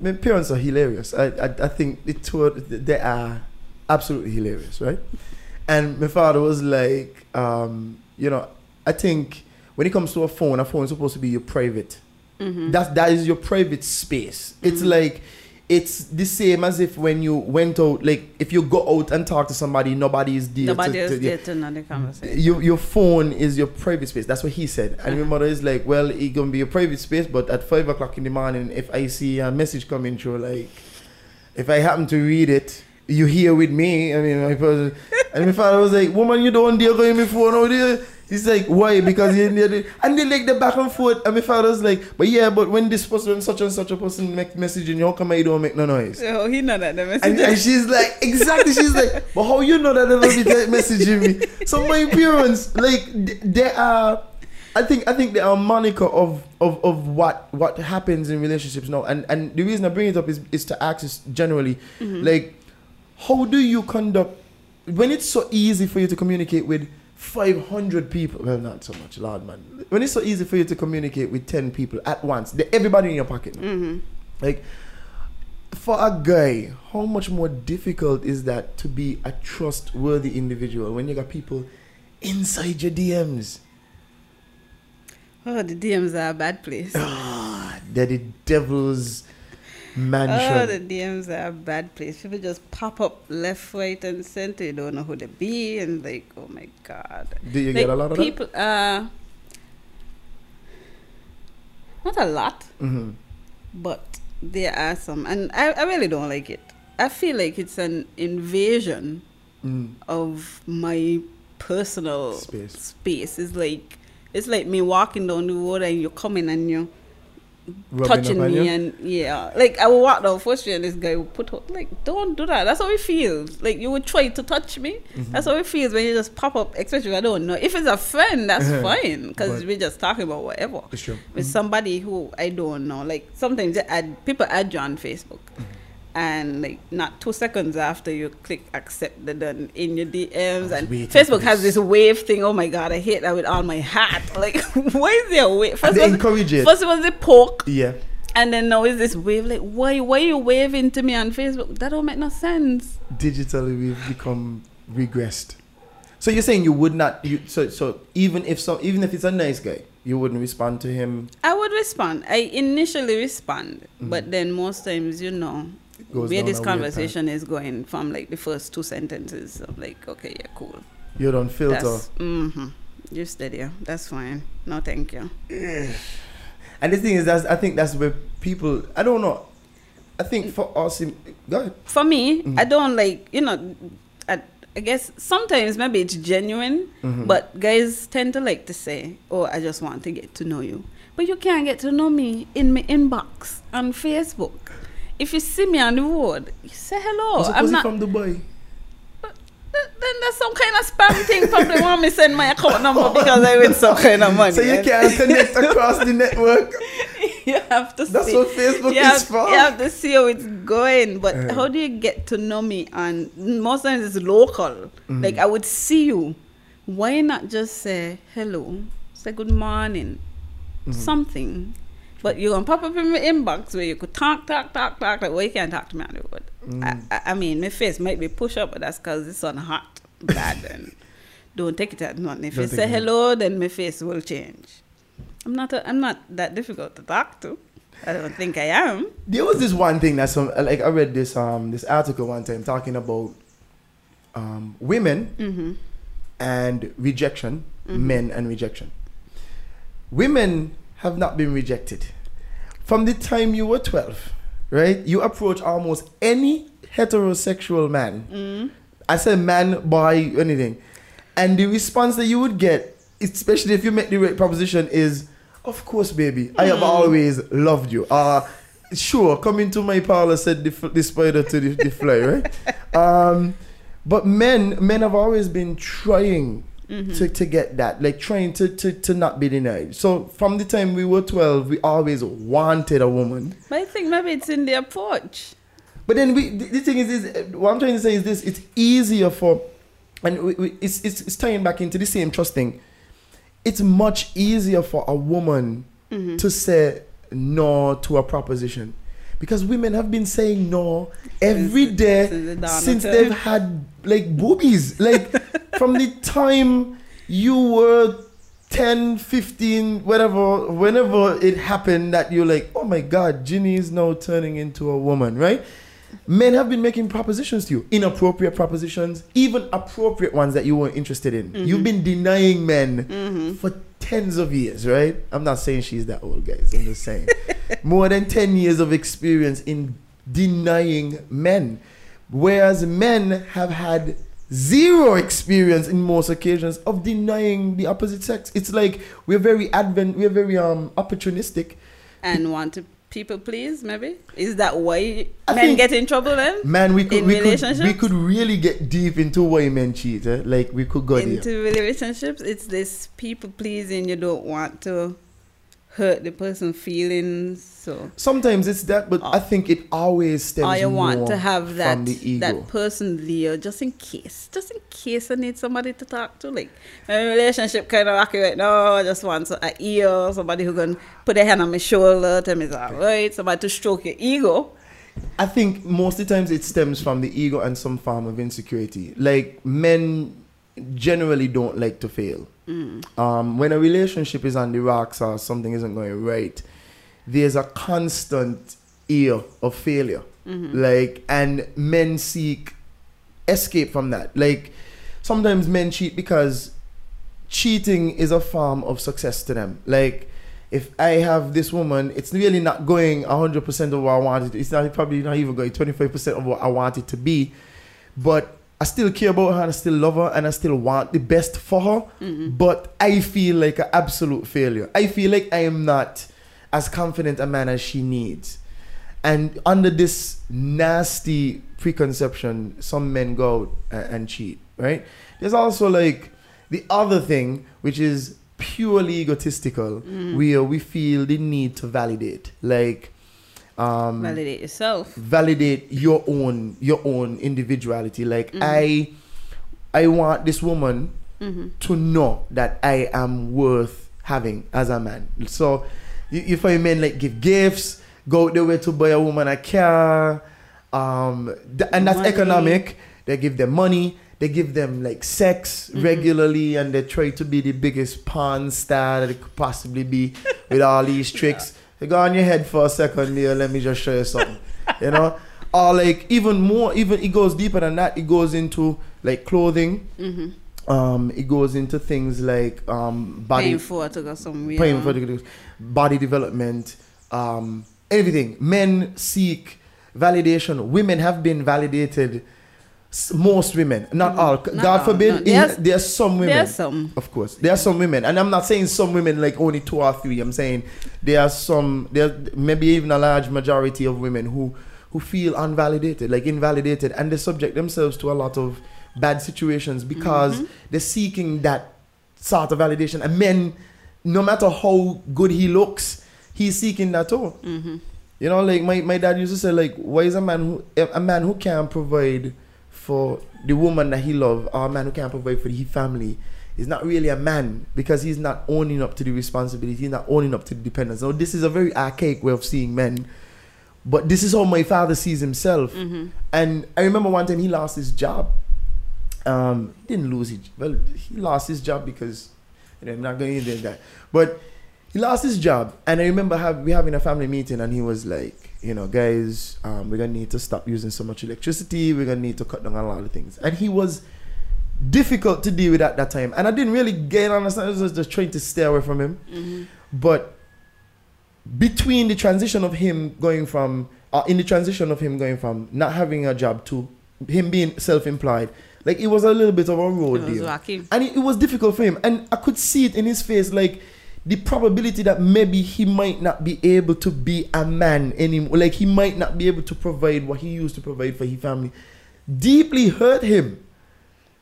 my parents are hilarious. I, I, I think the two of- they are absolutely hilarious, right? And my father was like, um, you know, I think when it comes to a phone, a phone is supposed to be your private That that is your private space. It's like it's the same as if when you went out, like if you go out and talk to somebody, nobody is there. Nobody to, else to- there to know the conversation. your your phone is your private space. That's what he said. And my mother is like, well, it gonna be your private space, but at five o'clock in the morning, if I see a message coming through, like, if I happen to read it, you here with me. I mean, my father, and my father was like, woman, you don't dare go in my phone out there. He's like, why? Because you need it. And they like the back and forth. And my father was like, but yeah, but when this person, such and such a person make messaging, you, how come I don't make no noise? So he know that the message. And, and she's like, exactly. She's like, but how you know that they'll be messaging me? So my parents, like, th- they are. I think I think they are a moniker of, of, of what what happens in relationships now. And and the reason I bring it up is is to ask is generally, mm-hmm. like, how do you conduct when it's so easy for you to communicate with 500 people well not so much lord man when it's so easy for you to communicate with 10 people at once everybody in your pocket like for a guy, how much more difficult is that to be a trustworthy individual when you got people inside your DMs? oh, the DMs are a bad place. Ah, They're the devil's Oh, the. DMs are a bad place. People just pop up left, right, and center. You don't know who they be, and like, oh my god. Do you like, get a lot of people, uh, not a lot, hmm but there are some, and I, I really don't like it. I feel like it's an invasion Mm. of my personal Space. space. It's like it's like me walking down the road and you're coming and you're Rubbing touching me and yeah. Like i will walk down first and this guy will put out like don't do that. That's how it feels. Like you would try to touch me. Mm-hmm. that's how it feels when you just pop up especially if i don't know. If it's a friend that's fine because. We're just talking about whatever. It's true. with somebody who i don't know. Like sometimes they add people add you on facebook. Mm-hmm. And like not two seconds after you click accept the done in your DMs and Facebook has this. wave thing. Oh my god, I hate that with all my heart. Like, why is there a wave? First they it was- encourage it. First it was the poke, Yeah. and then now is this wave. Like, why why you waving to me on Facebook? That don't make no sense. Digitally, we've become regressed. So you're saying you would not you so so even if so even if it's a nice guy, you wouldn't respond to him. I would respond. I initially respond, but then most times, you know, Mm-hmm. Goes where this conversation is going from like the first two sentences. I'm like, okay, yeah, cool. You don't filter. That's mm-hmm. You steady. That's fine. No, thank you. And the thing is, that's I think that's where people. I don't know. I think for us, in, go ahead. For me, Mm-hmm. I don't like you know. I, I guess sometimes maybe it's genuine, Mm-hmm. but guys tend to like to say, "Oh, I just want to get to know you," but you can't get to know me in my inbox on Facebook. If you see me on the road, you say hello. It- I'm not. from Dubai. Th- then there's some kind of spam thing. Probably want me send my account number because I win some kind of money. So you can't connect across the network. you have to That's see. what Facebook you is have, for. You have to see how it's going. But Uh-huh. how do you get to know me? And most times it's local. Mm-hmm. Like I would see you. Why not just say hello? Say good morning. Mm-hmm. Something. But you're gonna pop up in my inbox where you could talk, talk, talk, talk. Like, well, you can't talk to me on the road. Mm. I, I, mean, my face might be push up, but that's because it's on hot, bad, and don't take it at nothing. If Don't you say it. hello, then my face will change. I'm not. A, I'm not that difficult to talk to. I don't think I am. There was this one thing that some like I read this um this article one time talking about um women Mm-hmm. and rejection, men and rejection. Women have not been rejected. From the time you were 12, right? You approach almost any heterosexual man. I say man, boy, anything. And the response that you would get, especially if you make the right proposition, is, of course, baby, I have always loved you. Uh, sure, come into my parlor, said the, the spider to the, the fly, right? um, but men, men have always been trying to, to get that, like trying to, to, to not be denied. So from the time we were 12, we always wanted a woman. But I think maybe it's in the approach. But then we, the, the thing is, is, what I'm trying to say is this: it's easier for, and we, we, it's, it's it's tying back into the same trust thing. It's much easier for a woman mm-hmm. to say no to a proposition, because women have been saying no every day since the dawn since they've had like boobies, like from the time you were 10, 15, whatever, whenever it happened that you're like, oh my God, Ginny is now turning into a woman, right? Men have been making propositions to you, inappropriate propositions, even appropriate ones that you weren't interested in. You've been denying men for tens of years, right? I'm not saying she's that old, guys. I'm just saying. More than 10 years of experience in denying men. Whereas men have had zero experience in most occasions of denying the opposite sex. It's like we're very advent, we're very um opportunistic. and want to people please maybe is that why I men get in trouble then Man, we could In we could, we could really get deep into why men cheat. Eh? Like we could go there. into relationships it's this people pleasing you don't want to hurt the person's feelings so Sometimes it's that, but I oh. think it always stems from the ego. or want to have that from the ego. that person there just in case just in case I need somebody to talk to like my relationship kind of rocky right now I just want a ear somebody who can put their hand on my shoulder tell me it's alright somebody to stroke your ego I think most of the times it stems from the ego and some form of insecurity. Like men generally don't like to fail. Um, when a relationship is on the rocks or something isn't going right, there's a constant ear of failure. Like, and men seek escape from that. Like, sometimes men cheat because cheating is a form of success to them. Like, if I have this woman, it's really not going 100% of what I wanted. It's not probably not even going 25% of what I want it to be. But I still care about her and I still love her and I still want the best for her. Mm-hmm. But I feel like an absolute failure. I feel like I am not as confident a man as she needs. And under this nasty preconception, some men go out and cheat, right? There's also like the other thing, which is purely egotistical, mm-hmm. where we feel the need to validate. Like, um, validate yourself. validate your own your own individuality. Like i i want this woman to know that i am worth having as a man. So you, you find men like give gifts go out there way to buy a woman a car um th- and that's Money. economic. They give them money. They give them like sex regularly and they try to be the biggest porn star that it could possibly be with all these tricks you go on your head for a second there let me just show you something you know or like even more even it goes deeper than that it goes into like clothing um it goes into things like um body paying for to go somewhere paying for the body development, um, everything. Men seek validation. Women have been validated. Most women, not all. Mm-hmm. Not God all, forbid. There's- There are some women. there are some. Of course, there are some women, and I'm not saying some women like only two or three. I'm saying there are some. There maybe even a large majority of women who who feel unvalidated, like invalidated, and they subject themselves to a lot of bad situations because they're seeking that sort of validation. And men, no matter how good he looks, he's seeking that too. You know, like my, my dad used to say, like, why is a man who a man who can't provide for the woman that he loves, or a man who can't provide for his family, is not really a man because he's not owning up to the responsibility, he's not owning up to the dependence. So this is a very archaic way of seeing men. But this is how my father sees himself. And I remember one time he lost his job. Um, he didn't lose it. Well, he lost his job because you know, I'm not going into that. But he lost his job, and I remember have, we having a family meeting, and he was like, you know, guys, um, we're gonna need to stop using so much electricity. We're gonna need to cut down on a lot of things. And he was difficult to deal with at that time, and I didn't really get understand. I was just trying to stay away from him. But between the transition of him going from, uh, in the transition of him going from not having a job to him being self-employed, like it was a little bit of a road deal rocky. and it, it was difficult for him and i could see it in his face like the probability that maybe he might not be able to be a man anymore. Like he might not be able to provide what he used to provide for his family. Deeply hurt him.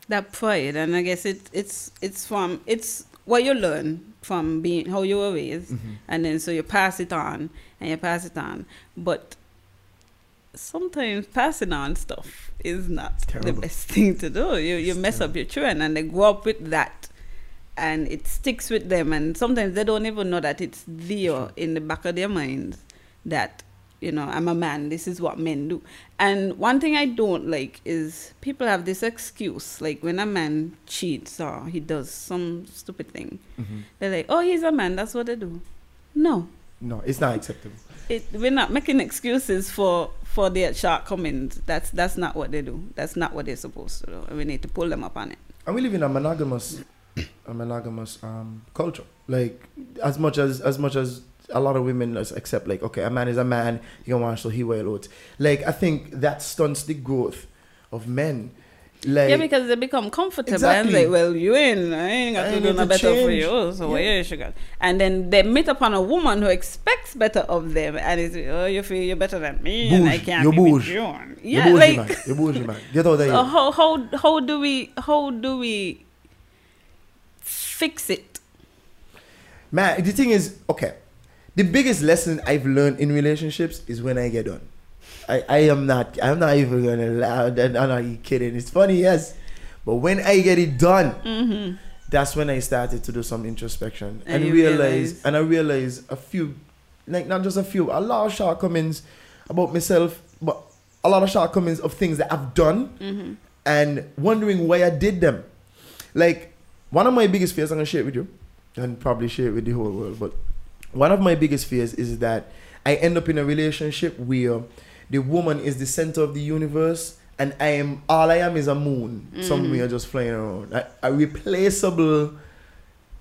That pride and i guess it it's it's from it's what you learn from being how you were raised Mm-hmm. and then so you pass it on and you pass it on. But sometimes passing on stuff is not the best thing to do. You you mess up your children and they grow up with that and it sticks with them and sometimes they don't even know that it's there in the back of their minds that you know, I'm a man. This is what men do. And one thing I don't like is people have this excuse, like when a man cheats or he does some stupid thing, Mm-hmm. they're like, "Oh, he's a man. That's what they do." No, No, it's not acceptable. it, we're not making excuses for for their shortcomings. That's that's not what they do. That's not what they're supposed to do. We need to pull them up on it. And we live in a monogamous, a monogamous um, culture. Like as much as as much as a lot of women accept, like okay, a man is a man. You can watch so he will out. Like I think that stunts the growth of men. Like yeah, because they become comfortable Exactly. and like, well, you ain't, I ain't got to do no better for you, so Yeah. yeah. you should go. And then they meet upon a woman who expects better of them, and it's oh, you feel you're better than me, and I can't You're be with bouge. you. you're Yeah, bougie, like man. You're bougie, man. Get out of so here. how how how do we how do we fix it? Man, the thing is, okay. The biggest lesson I've learned in relationships is when I get done. I, I am not I'm not even gonna lie. I'm not even kidding. It's funny, yes. But when I get it done, mm-hmm. that's when I started to do some introspection and, And realize, realize- and I realized a few like not just a few, a lot of shortcomings about myself, but a lot of shortcomings of things that I've done mm-hmm. and wondering why I did them. Like one of my biggest fears, I'm gonna share it with you, and probably share it with the whole world. But one of my biggest fears is that I end up in a relationship where the woman is the center of the universe, and I am all I am is a moon mm. somewhere just flying around, a, a replaceable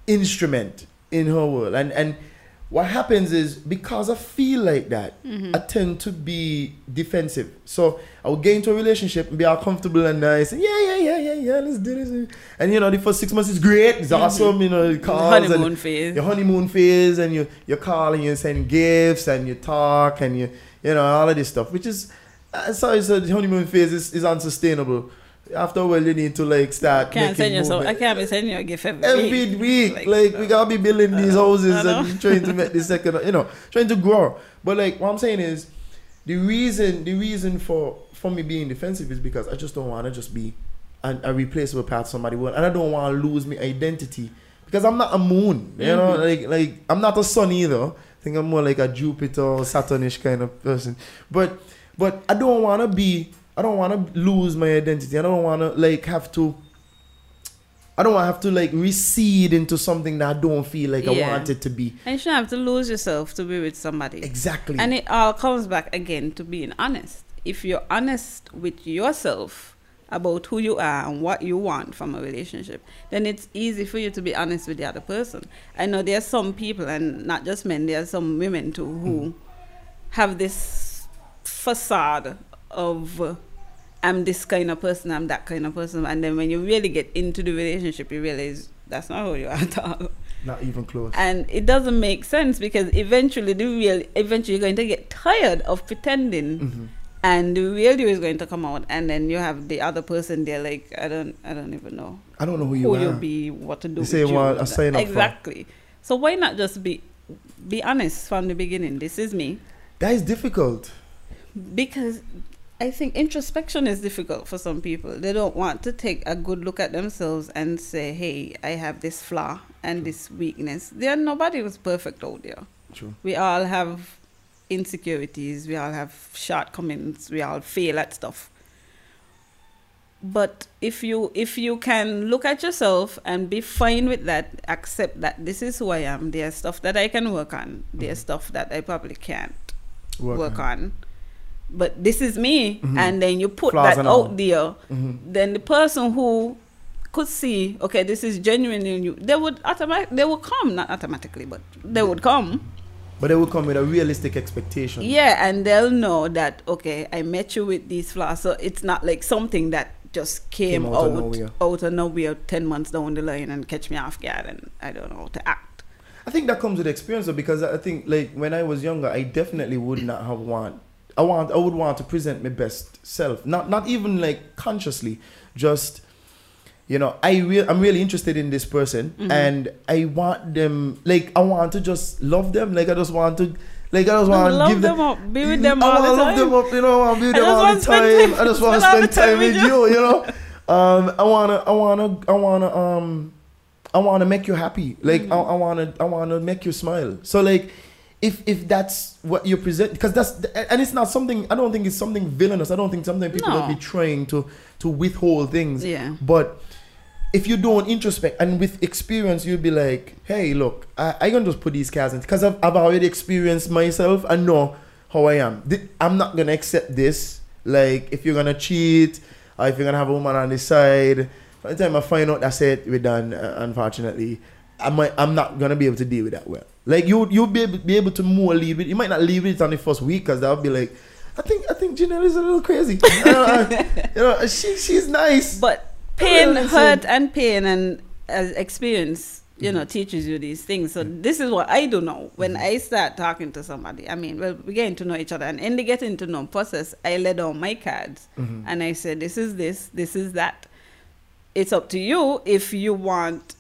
instrument in her world. And and what happens is because I feel like that, I tend to be defensive. So I will get into a relationship and be all comfortable and nice. And yeah, yeah, yeah, yeah, yeah, let's do this. And you know, the first six months is great. It's awesome. You know, the calls Honeymoon and phase. Your honeymoon phase, and you you call and you send gifts and you talk and you you know all of this stuff, which is uh, sorry, so the honeymoon phase is, is unsustainable. After a while, you need to like start. Can't send you so I can't be sending you a gift every, every week. Like, Like, we gotta be building these houses and trying to make the second, you know, trying to grow. But like what I'm saying is, the reason the reason for for me being defensive is because I just don't want to just be an, a replaceable part of somebody world, and I don't want to lose my identity because I'm not a moon. You know, mm-hmm. like like I'm not a sun either. I think I'm more like a Jupiter or Saturnish kind of person. But but I don't want to be. I don't want to lose my identity. I don't want to like have to. I don't want to have to like recede into something that I don't feel like I Yeah. want it to be. And you shouldn't have to lose yourself to be with somebody. Exactly. And it all comes back again to being honest. If you're honest with yourself about who you are and what you want from a relationship, then it's easy for you to be honest with the other person. I know there are some people, and not just men, there are some women too, who hmm. have this facade of I'm this kind of person, I'm that kind of person. And then when you really get into the relationship, you realize that's not who you are at all not even close. and it doesn't make sense because eventually the real eventually you're going to get tired of pretending Mm-hmm. and the real you is going to come out and then you have the other person there like i don't i don't even know I don't know who you who are. you'll be what to do The with same you, one sign for. exactly so why not just be be honest from the beginning this is me That is difficult. because I think introspection is difficult for some people. They don't want to take a good look at themselves and say, "Hey, I have this flaw and this weakness." There, nobody was perfect out there. True. We all have insecurities. We all have shortcomings. We all fail at stuff. But if you if you can look at yourself and be fine with that, accept that this is who I am. There's stuff that I can work on. There's mm-hmm. stuff that I probably can't Work work, on. on. But this is me, mm-hmm. and then you put Flaws that out there. Mm-hmm. Then the person who could see, okay, this is genuine in you, they would automatic, they would come, not automatically, but they would come. But they will come with a realistic expectation. Yeah, and they'll know that okay, I met you with these flaws, so it's not like something that just came, Came out out of nowhere. out of nowhere ten months down the line and catch me off guard, and I don't know how to act. I think that comes with experience though, because I think like when I was younger, I definitely would not have want. I want. I would want to present my best self. Not not even like consciously. Just you know, I real. I'm really interested in this person, Mm-hmm. and I want them. Like I want to just love them. Like I just want to. Like I just want to give them, them up, be with them I all wanna the love them time. up. You know, I want to be with I them all wanna the time. time- I just want to spend all spend the time time with you. You know. Um, I wanna. I wanna. I wanna. Um. I want to make you happy. Like I, I want to I want to make you smile. So like if if that's what you present because that's and it's not something I don't think it's something villainous. I don't think something people No. will be trying to to withhold things. Yeah. But if you don't introspect and with experience, you'll be like, hey, look, I, I can just put these cards in because I've, I've already experienced myself and know how I am. I'm not gonna accept this. Like, if you're gonna cheat or if you're gonna have a woman on the side, by the time I find out that's it, we're done. Uh, unfortunately, I might, I'm not gonna be able to deal with that well. Like you, you'll be able, be able to more leave it. You might not leave it on the first week because that'll be like, I think, I think Janelle is a little crazy. you know, uh, you know, uh, she, she's nice. But pain, hurt, and pain and uh, experience, you know, mm-hmm. teaches you these things. So mm-hmm. this is what I do know. When mm-hmm. I start talking to somebody, I mean, well, we're getting to know each other, and in the getting to know process, I lay down my cards and I said, "This is this, this is that." It's up to you if you want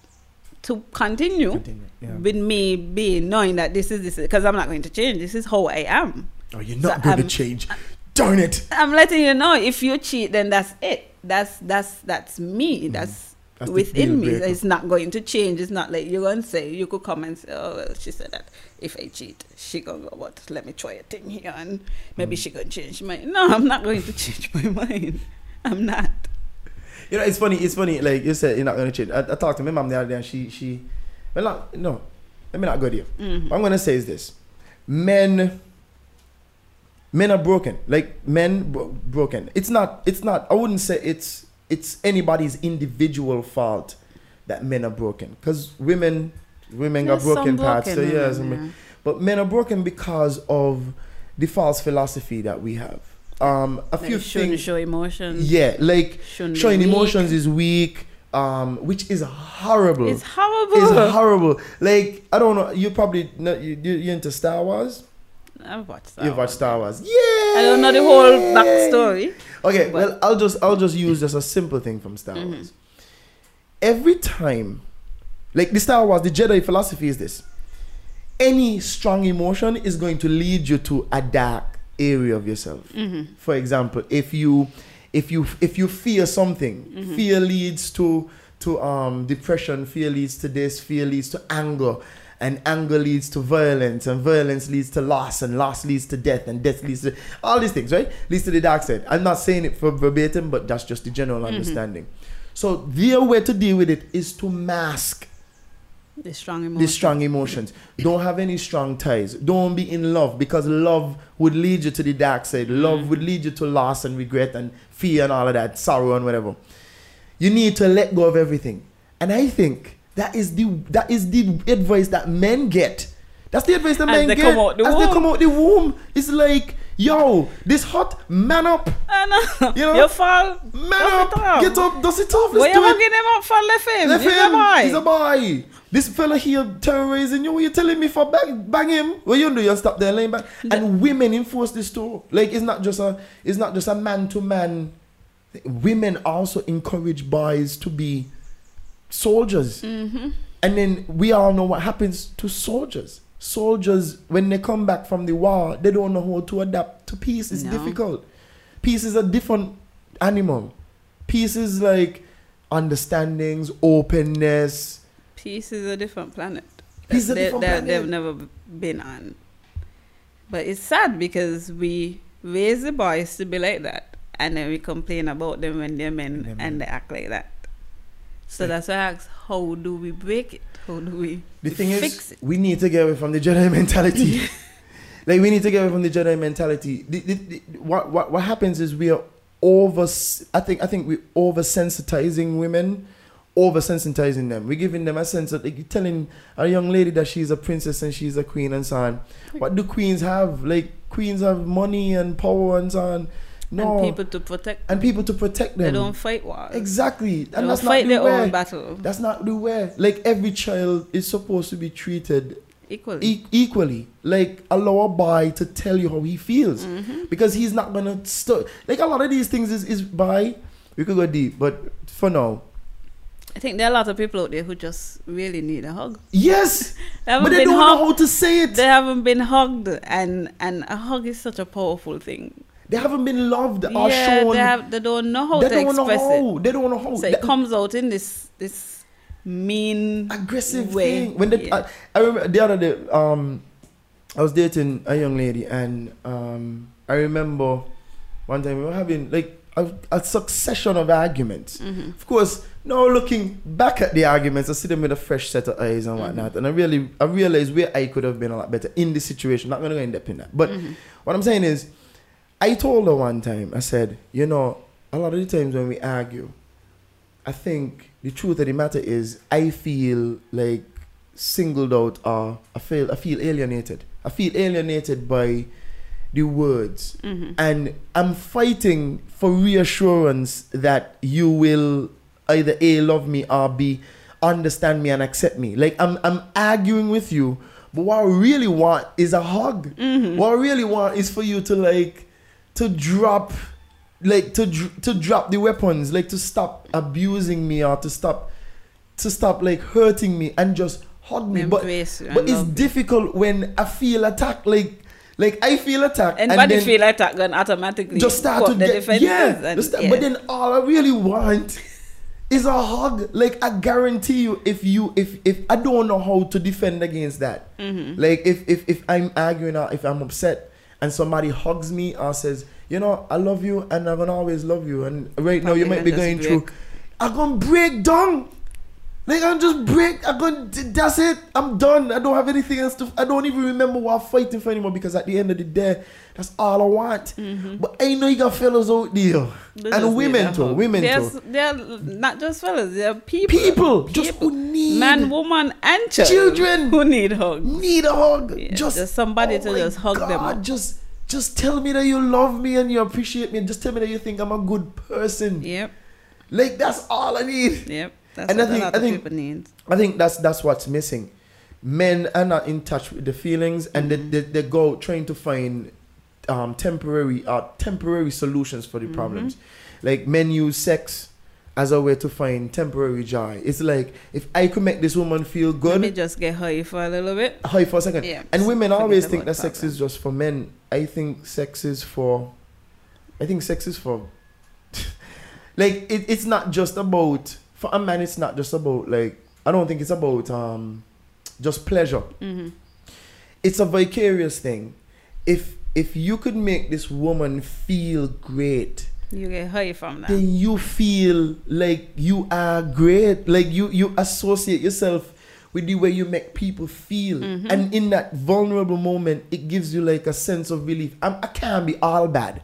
to continue, Continue, yeah. with me being knowing that this is this because I'm not going to change. This is how I am. Oh, you're not So, going to um, change. Darn it. I'm letting you know if you cheat, then that's it. That's that's that's me. That's, Mm. That's the within me. breaker. It's not going to change. It's not like you're gonna say you could come and say, oh well, she said that if I cheat, she gonna go what? Let me try a thing here and Mm. maybe she gonna change my. No, I'm not going to change my mind. I'm not. You know, it's funny. It's funny. Like you said, you're not gonna change. I, I talked to my mom the other day, and she, she, well, not, no, let me not go there. Mm-hmm. What I'm gonna say is this: men, men are broken. Like men bro- broken. It's not. It's not. I wouldn't say it's. It's anybody's individual fault that men are broken. Because women, women got There's some broken parts. So yeah, yeah. but men are broken because of the false philosophy that we have. Um, a Like, few shouldn't things. show emotions. Yeah, like showing emotions is weak, um, which is horrible. It's horrible. It's horrible. Like I don't know. You probably know, you you into Star Wars. I've watched that. You've watched Star Wars. Yeah. I don't know the whole backstory. Okay, well I'll just I'll just use just a simple thing from Star Mm-hmm. Wars. Every time, like the Star Wars, the Jedi philosophy is this: any strong emotion is going to lead you to a dark area of yourself. Mm-hmm. For example, if you if you if you fear something, Mm-hmm. fear leads to to um depression, fear leads to this, fear leads to anger. And anger leads to violence, and violence leads to loss, and loss leads to death, and death leads to all these things, right? Leads to the dark side. I'm not saying it for verbatim, but that's just the general understanding. So their way to deal with it is to mask The strong emotions. the strong emotions. Don't have any strong ties. Don't be in love because love would lead you to the dark side. Love mm. would lead you to loss and regret and fear and all of that, sorrow and whatever. You need to let go of everything. And I think that is the that is the advice that men get. That's the advice that As men they get come out the as they come out the womb. It's like, yo, this hot man up, I know. You know, you fall. man up, get up, dust it off. Let's Why you do it. him up for left him? Left He's him. a boy. He's a boy. This fella here terrorizing you. What you telling me for bang, bang him? What you do? You stop there laying back. And women enforce this too. Like it's not just a it's not just a man to man. Women also encourage boys to be soldiers. Mm-hmm. And then we all know what happens to soldiers. Soldiers, when they come back from the war, they don't know how to adapt to peace. It's No. difficult. Peace is a different animal. Peace is like understandings, openness. Peace is a different planet. Peace a They- different they- planet. They've never been on. But it's sad because we raise the boys to be like that, and then we complain about them when they're men they're and they act like that. So that's why I ask, how do we break it? How do we The thing fix is, it? we need to get away from the Jedi mentality. like we need to get away from the Jedi mentality. The, the, the, what, what what happens is we are over. I think I think we're oversensitizing women, oversensitizing them. We're giving them a sense of like you're telling a young lady that she's a princess and she's a queen and so on. What do queens have? Like queens have money and power and so on. No, And people to protect. and people to protect them. They don't fight wars. Exactly, They and don't that's fight not their way. own battle That's not the way. Like every child is supposed to be treated equally. e- equally. Like allow a boy to tell you how he feels Mm-hmm. because he's not gonna st- like a lot of these things is is by we could go deep, but for now, I think there are a lot of people out there who just really need a hug. yes, They but they don't hugged. know how to say it. They haven't been hugged, and and a hug is such a powerful thing. They haven't been loved or yeah, shown. they have. They don't know how they to don't know express how. it. They don't know how. So it That- comes out in this this mean aggressive way. thing. When they, Yeah. I, I remember the other day, um, I was dating a young lady, and um, I remember one time we were having like a, a succession of arguments. Of course, now looking back at the arguments, I see them with a fresh set of eyes and whatnot, mm-hmm. and I really, I realize where I could have been a lot better in this situation. I'm Not gonna go in depth in that, but mm-hmm. what I'm saying is, I told her one time, I said, you know, a lot of the times when we argue, I think the truth of the matter is I feel like singled out or I feel I feel alienated. I feel alienated by the words. Mm-hmm. And I'm fighting for reassurance that you will either A love me or B understand me and accept me. Like I'm I'm arguing with you, but what I really want is a hug. Mm-hmm. What I really want is for you to like to drop like to to drop the weapons, like to stop abusing me or to stop to stop like hurting me and just hug me. But, Embrace but it's difficult when I feel attacked. Like like I feel attacked. and Anybody then feel like that gun automatically just start to the get defenses yeah, and- start- yeah. But then all I really want is a hug. Like I guarantee you, if you if if I don't know how to defend against that, Mm-hmm. like if if if I'm arguing or if I'm upset and somebody hugs me or says, you know, I love you and I'm gonna always love you, and right now you might be going through. I'm gonna break down. Like I'm just break. I'm. That's it. I'm done. I don't have anything else to. I don't even remember what I'm fighting for anymore because at the end of the day, that's all I want. But I know you got fellas out there Mm-hmm. They and women too. Women There's, too. They're not just fellas, they're people. People just who need Man, woman, and child Children. who need hugs. need a hug. Yeah, just, just somebody oh to just hug them up. Just, just tell me that you love me and you appreciate me. And just tell me that you think I'm a good person. Yep, Like that's all I need. yep. That's And I think- a lot I think- people need. I think that's that's what's missing. Men are not in touch with the feelings, and Mm-hmm. they, they, they go trying to find um, temporary uh, temporary solutions for the Mm-hmm. problems. Like men use sex as a way to find temporary joy. It's like if I could make this woman feel good, Let me just get high for a little bit. high for a second. Yeah, and women always think that sex problem. is just for men. I think sex is for. I think sex is for. like it, it's not just about for a man. It's not just about like I don't think it's about um, just pleasure. Mm-hmm. It's a vicarious thing. If if you could make this woman feel great, You get high from that. then you feel like you are great. Like you you associate yourself with the way you make people feel, Mm-hmm. and in that vulnerable moment, it gives you like a sense of relief. I'm, I can't be all bad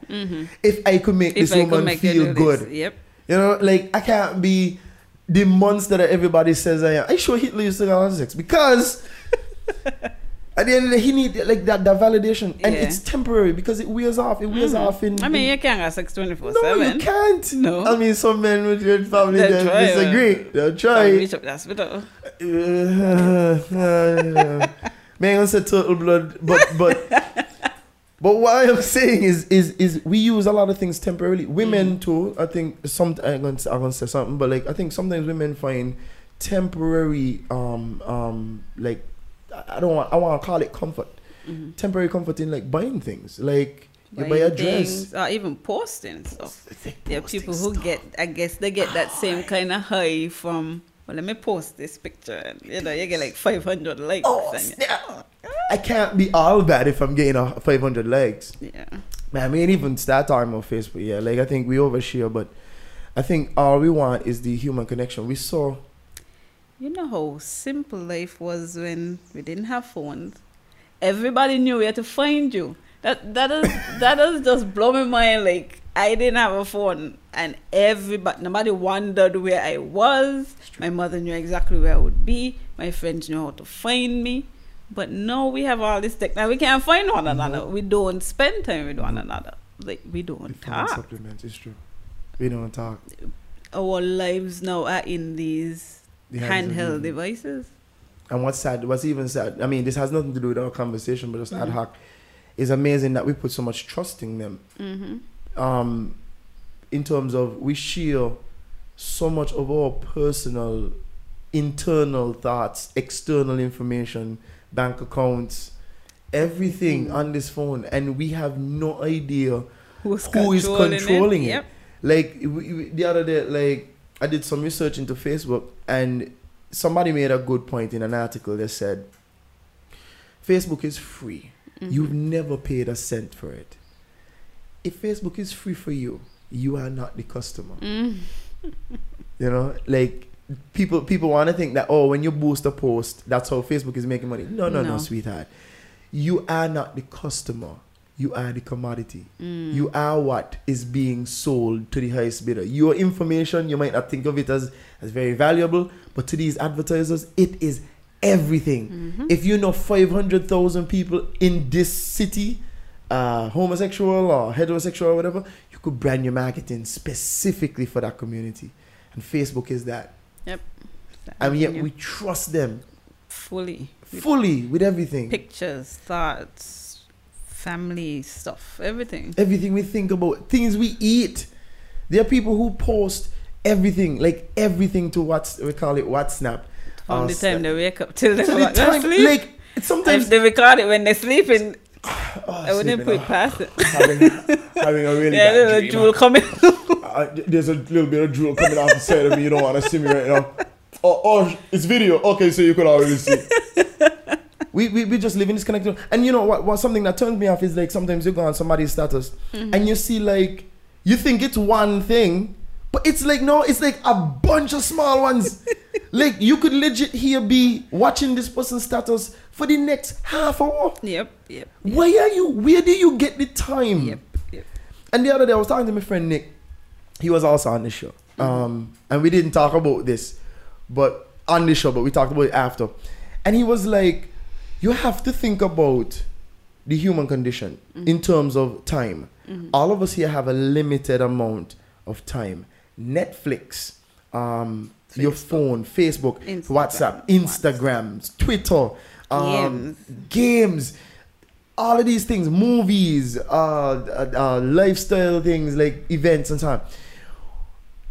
if I could make Mm-hmm. If this I woman make feel good. this. Yep. You know, like I can't be the monster that everybody says I am. I sure Hitler used to have sex because at the end of the day, he need like that, that validation, and Yeah. it's temporary because it wears off. It wears mm-hmm. off in. I mean, you can't have sex 24 no, 7. you can't. No. I mean, some men with your family They'll they try, disagree. They'll Try. Reach up the hospital. Uh, uh, man, gonna say turtle blood, but but but what I'm saying is is is we use a lot of things temporarily. Women Mm. too. I think some I'm gonna I'm gonna say something, but like I think sometimes women find temporary um um like I don't want I want to call it comfort. Mm-hmm. Temporary comfort in like buying things, like you buy a dress. Or even posting stuff. Like There are people who stuff. get, I guess they get that same kind of high from, well, let me post this picture. And, you know, you get like 500 likes. Oh, and. I can't be all bad if I'm getting a 500 likes. yeah. Man, I mean, even start talking about Facebook. Yeah, like I think we overshare, but I think all we want is the human connection. We saw. You know how simple life was when we didn't have phones. Everybody knew where to find you. That that is that does just blow my mind. Like I didn't have a phone, and everybody, nobody wondered where I was. My mother knew exactly where I would be. My friends knew how to find me. But now we have all this tech. Now we can't find one another. We don't spend time with one another. Like we don't talk. supplements. It's true. We don't talk. Our lives now are in these The handheld devices. And what's sad, what's even sad, I mean, this has nothing to do with our conversation, but just Mm-hmm. ad hoc. It's amazing that we put so much trust in them. Mm-hmm. Um, in terms of we share so much of our personal, internal thoughts, external information, bank accounts, everything Mm-hmm. on this phone, and we have no idea Who's who is controlling, controlling it. Yep. Like the other day, like I did some research into Facebook, and somebody made a good point in an article. They said Facebook is free. You've never paid a cent for it. If Facebook is free for you, you are not the customer. Mm. You know, like people people want to think that oh, when you boost a post, that's how Facebook is making money. No, no, no, No. sweetheart. You are not the customer. You are the commodity. Mm. You are what is being sold to the highest bidder. Your information, you might not think of it as, as very valuable, but to these advertisers, it is everything. Mm-hmm. If you know 500,000 people in this city, uh, homosexual or heterosexual or whatever, you could brand your marketing specifically for that community. And Facebook is that. Yep. And yet Yeah. we trust them fully fully with everything. pictures, thoughts, family stuff, everything. everything we think about, things we eat. There are people who post everything, like everything to what's we call it WhatsApp. From the time they wake up till they the time, sleep. like sometimes if they record it when they're sleeping, oh, I wouldn't put it oh, past it. having, having a really yeah, bad dream. jewel coming. Uh, there's a little bit of drool coming off the side of me. You don't want to see me right now. Oh, oh, it's video. Okay, so you could already see. we, we, we just live in this connected. And you know what, what? Something that turns me off is like sometimes you go on somebody's status and you see like you think it's one thing, but it's like no, it's like a bunch of small ones. like you could legit here be watching this person's status for the next half hour. yep, yep, Where are you? Where do you get the time? yep, yep. And the other day, I was talking to my friend Nick. He was also on the show. Um, and we didn't talk about this, but on the show, but we talked about it after. And he was like, You have to think about the human condition in terms of time. All of us here have a limited amount of time. Netflix, um, your phone, Facebook, Instagram, WhatsApp, Instagrams, Twitter, um, Games. games all of these things, movies, uh, uh, uh, lifestyle things like events and so on.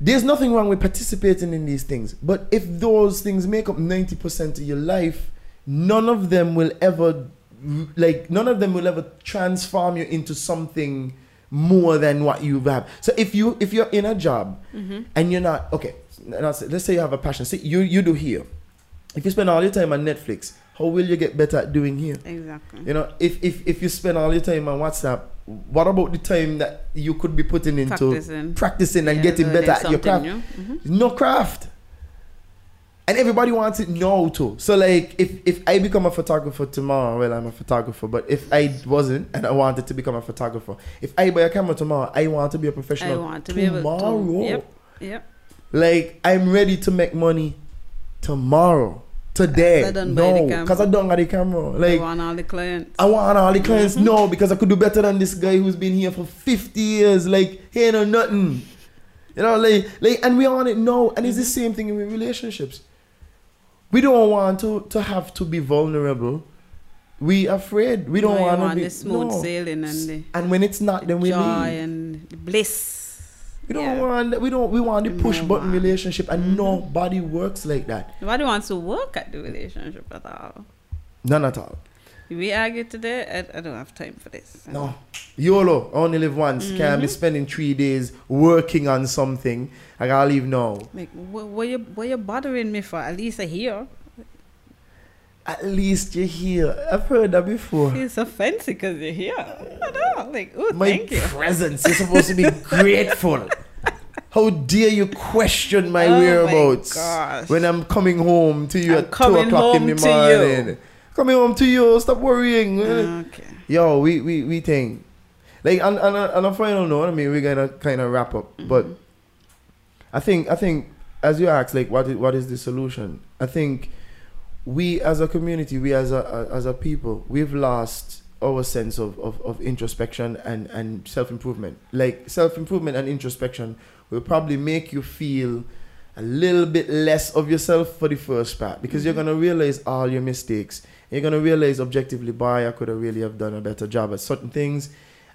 There's nothing wrong with participating in these things, but if those things make up 90% of your life, none of them will ever, like, none of them will ever transform you into something more than what you have. So if you if you're in a job mm-hmm. and you're not okay, let's say- you have a passion. See, you you do here. If you spend all your time on Netflix, how will you get better at doing here? Exactly. You know, if, if if you spend all your time on WhatsApp, what about the time that you could be putting into Practicing. practicing and Yeah, getting better at your craft? Mhm. No craft. And everybody wants it now too. So like if if I become a photographer tomorrow, well I'm a photographer, but if I wasn't and I wanted to become a photographer, if I buy a camera tomorrow, I want to be a professional I want to be able tomorrow. to. Yep, yep. Like I'm ready to make money tomorrow. Today. I done no, because I don't got the camera. Like I want all the clients. I want all the clients Mm-hmm. know because I could do better than this guy who's been here for 50 years. Like, he ain't know nothing. You know, like, like, and we on it now. And it's the Mm-hmm. same thing in relationships. We don't want to, to have to be vulnerable. We afraid. We don't No, want to be the smooth no. sailing and the, And when it's not, the then we joy leave. and bliss. We don't Yeah. want. We don't. We want the push No, button man. Mm-hmm. relationship, and nobody works like that. Nobody wants to work at the relationship at all. None at all. We argue today. I, I don't have time for this. No. YOLO, I only live once. Can't Mm-hmm. be spending three days working on something. I gotta leave now. Like, what, what you what you bothering me for? At least I hear. At least you're here. I've heard that before. Feel so fancy because you're here. I know. Like, oh, My thank you. presence. You're supposed to be grateful. How dare you question my Oh whereabouts gosh. when I'm coming home to you I'm at two o'clock in the to you. morning? Coming home to you. Stop worrying. Okay. Yo, we we we think like on on a, on a final note. I mean, we're gonna kind of wrap up, mm-hmm. but I think I think as you asked, like, what is, what is the solution? I think we as a community, we as a as a people, we've lost our sense of, of, of introspection and, and self improvement. Like self improvement and introspection will probably make you feel a little bit less of yourself for the first part because you're gonna realize all your mistakes. You're gonna realize objectively, boy, I could have really have done a better job at certain things,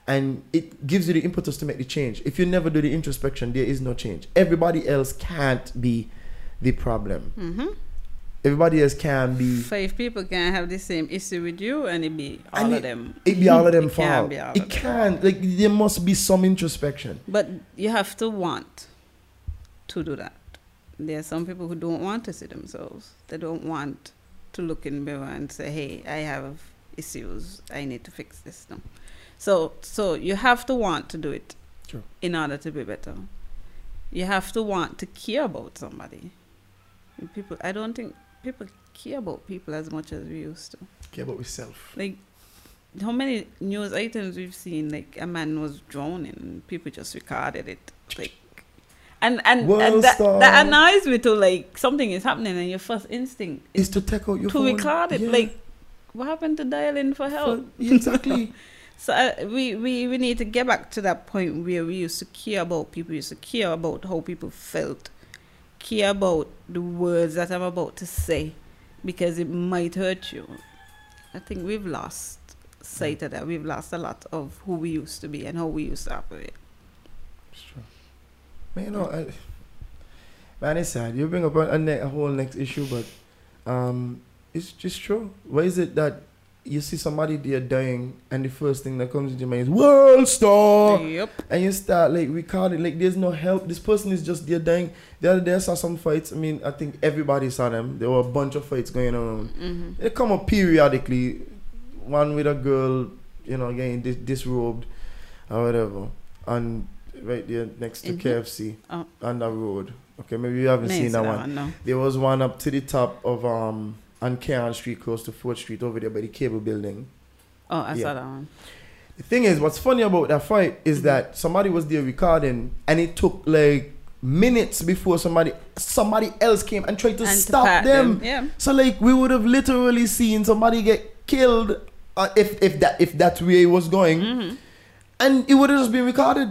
and it gives you the impetus to make the change. If you never do the introspection, there is no change. Everybody else can't be the problem. Mm-hmm. Everybody else can be. Five people can have the same issue with you, and it be all of it, them. It be all of them It can't be all It of them. can't. Like there must be some introspection. But you have to want to do that. There are some people who don't want to see themselves. They don't want to look in the mirror and say, "Hey, I have issues. I need to fix this now. So so you have to want to do it True. in order to be better. You have to want to care about somebody. People I don't think people care about people as much as we used to. Care about yourself. Like how many news items we've seen like a man was drowning and people just recorded it. Like and and, and that, that annoys me too like something is happening and your first instinct Is to take out your to phone. record it. Yeah. Like, what happened to dialing for help? Yeah, exactly. So uh, we, we, we need to get back to that point where we used to care about people, we used to care about how people felt, care about the words that I'm about to say, because it might hurt you. I think we've lost sight of that. We've lost a lot of who we used to be and how we used to operate. It's true. Man, you know, I, man, it's sad. You bring up a, a, ne- a whole next issue, but um, it's just true. Why is it that you see somebody there dying, and the first thing that comes into your mind is world star, Yep. and you start like recording like there's no help. This person is just there dying. The other day I saw some fights. I mean, I think everybody saw them. There were a bunch of fights going on. hmm They come up periodically. One with a girl, you know, getting dis- disrobed or whatever, and right there next to Mhm. KFC Oh. on the road. Okay, maybe you haven't seen that that one. one, no. There was one up to the top of um on Karen Street, close to Fourth Street, over there by the cable building. Oh, I Yeah. saw that one. The thing is, what's funny about that fight is Mm-hmm. that somebody was there recording, and it took like minutes before somebody somebody else came and tried to And stop pat them. them, yeah. So like we would have literally seen somebody get killed uh, if if that if that's where it was going, Mm-hmm. and it would have just been recorded.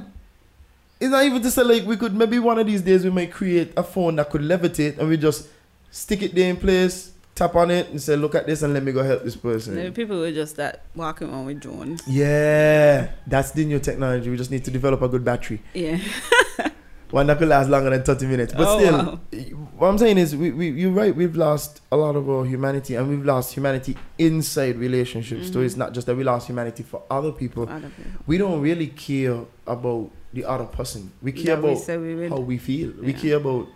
It's not even to say like we could maybe one of these days we might create a phone that could levitate and we just stick it there in place, tap on it, and say look at this and let me go help this person. Maybe people were just that walking around with drones. Yeah, that's the new technology. We just need to develop a good battery. Yeah. One that could last longer than 30 minutes. But Oh, still, wow. what I'm saying is, we, we, you're right, we've lost a lot of our humanity and we've lost humanity inside relationships. So Mhm. it's not just that we lost humanity for other people. Other people. We don't really care about the other person. We care about say we how we feel. We care about,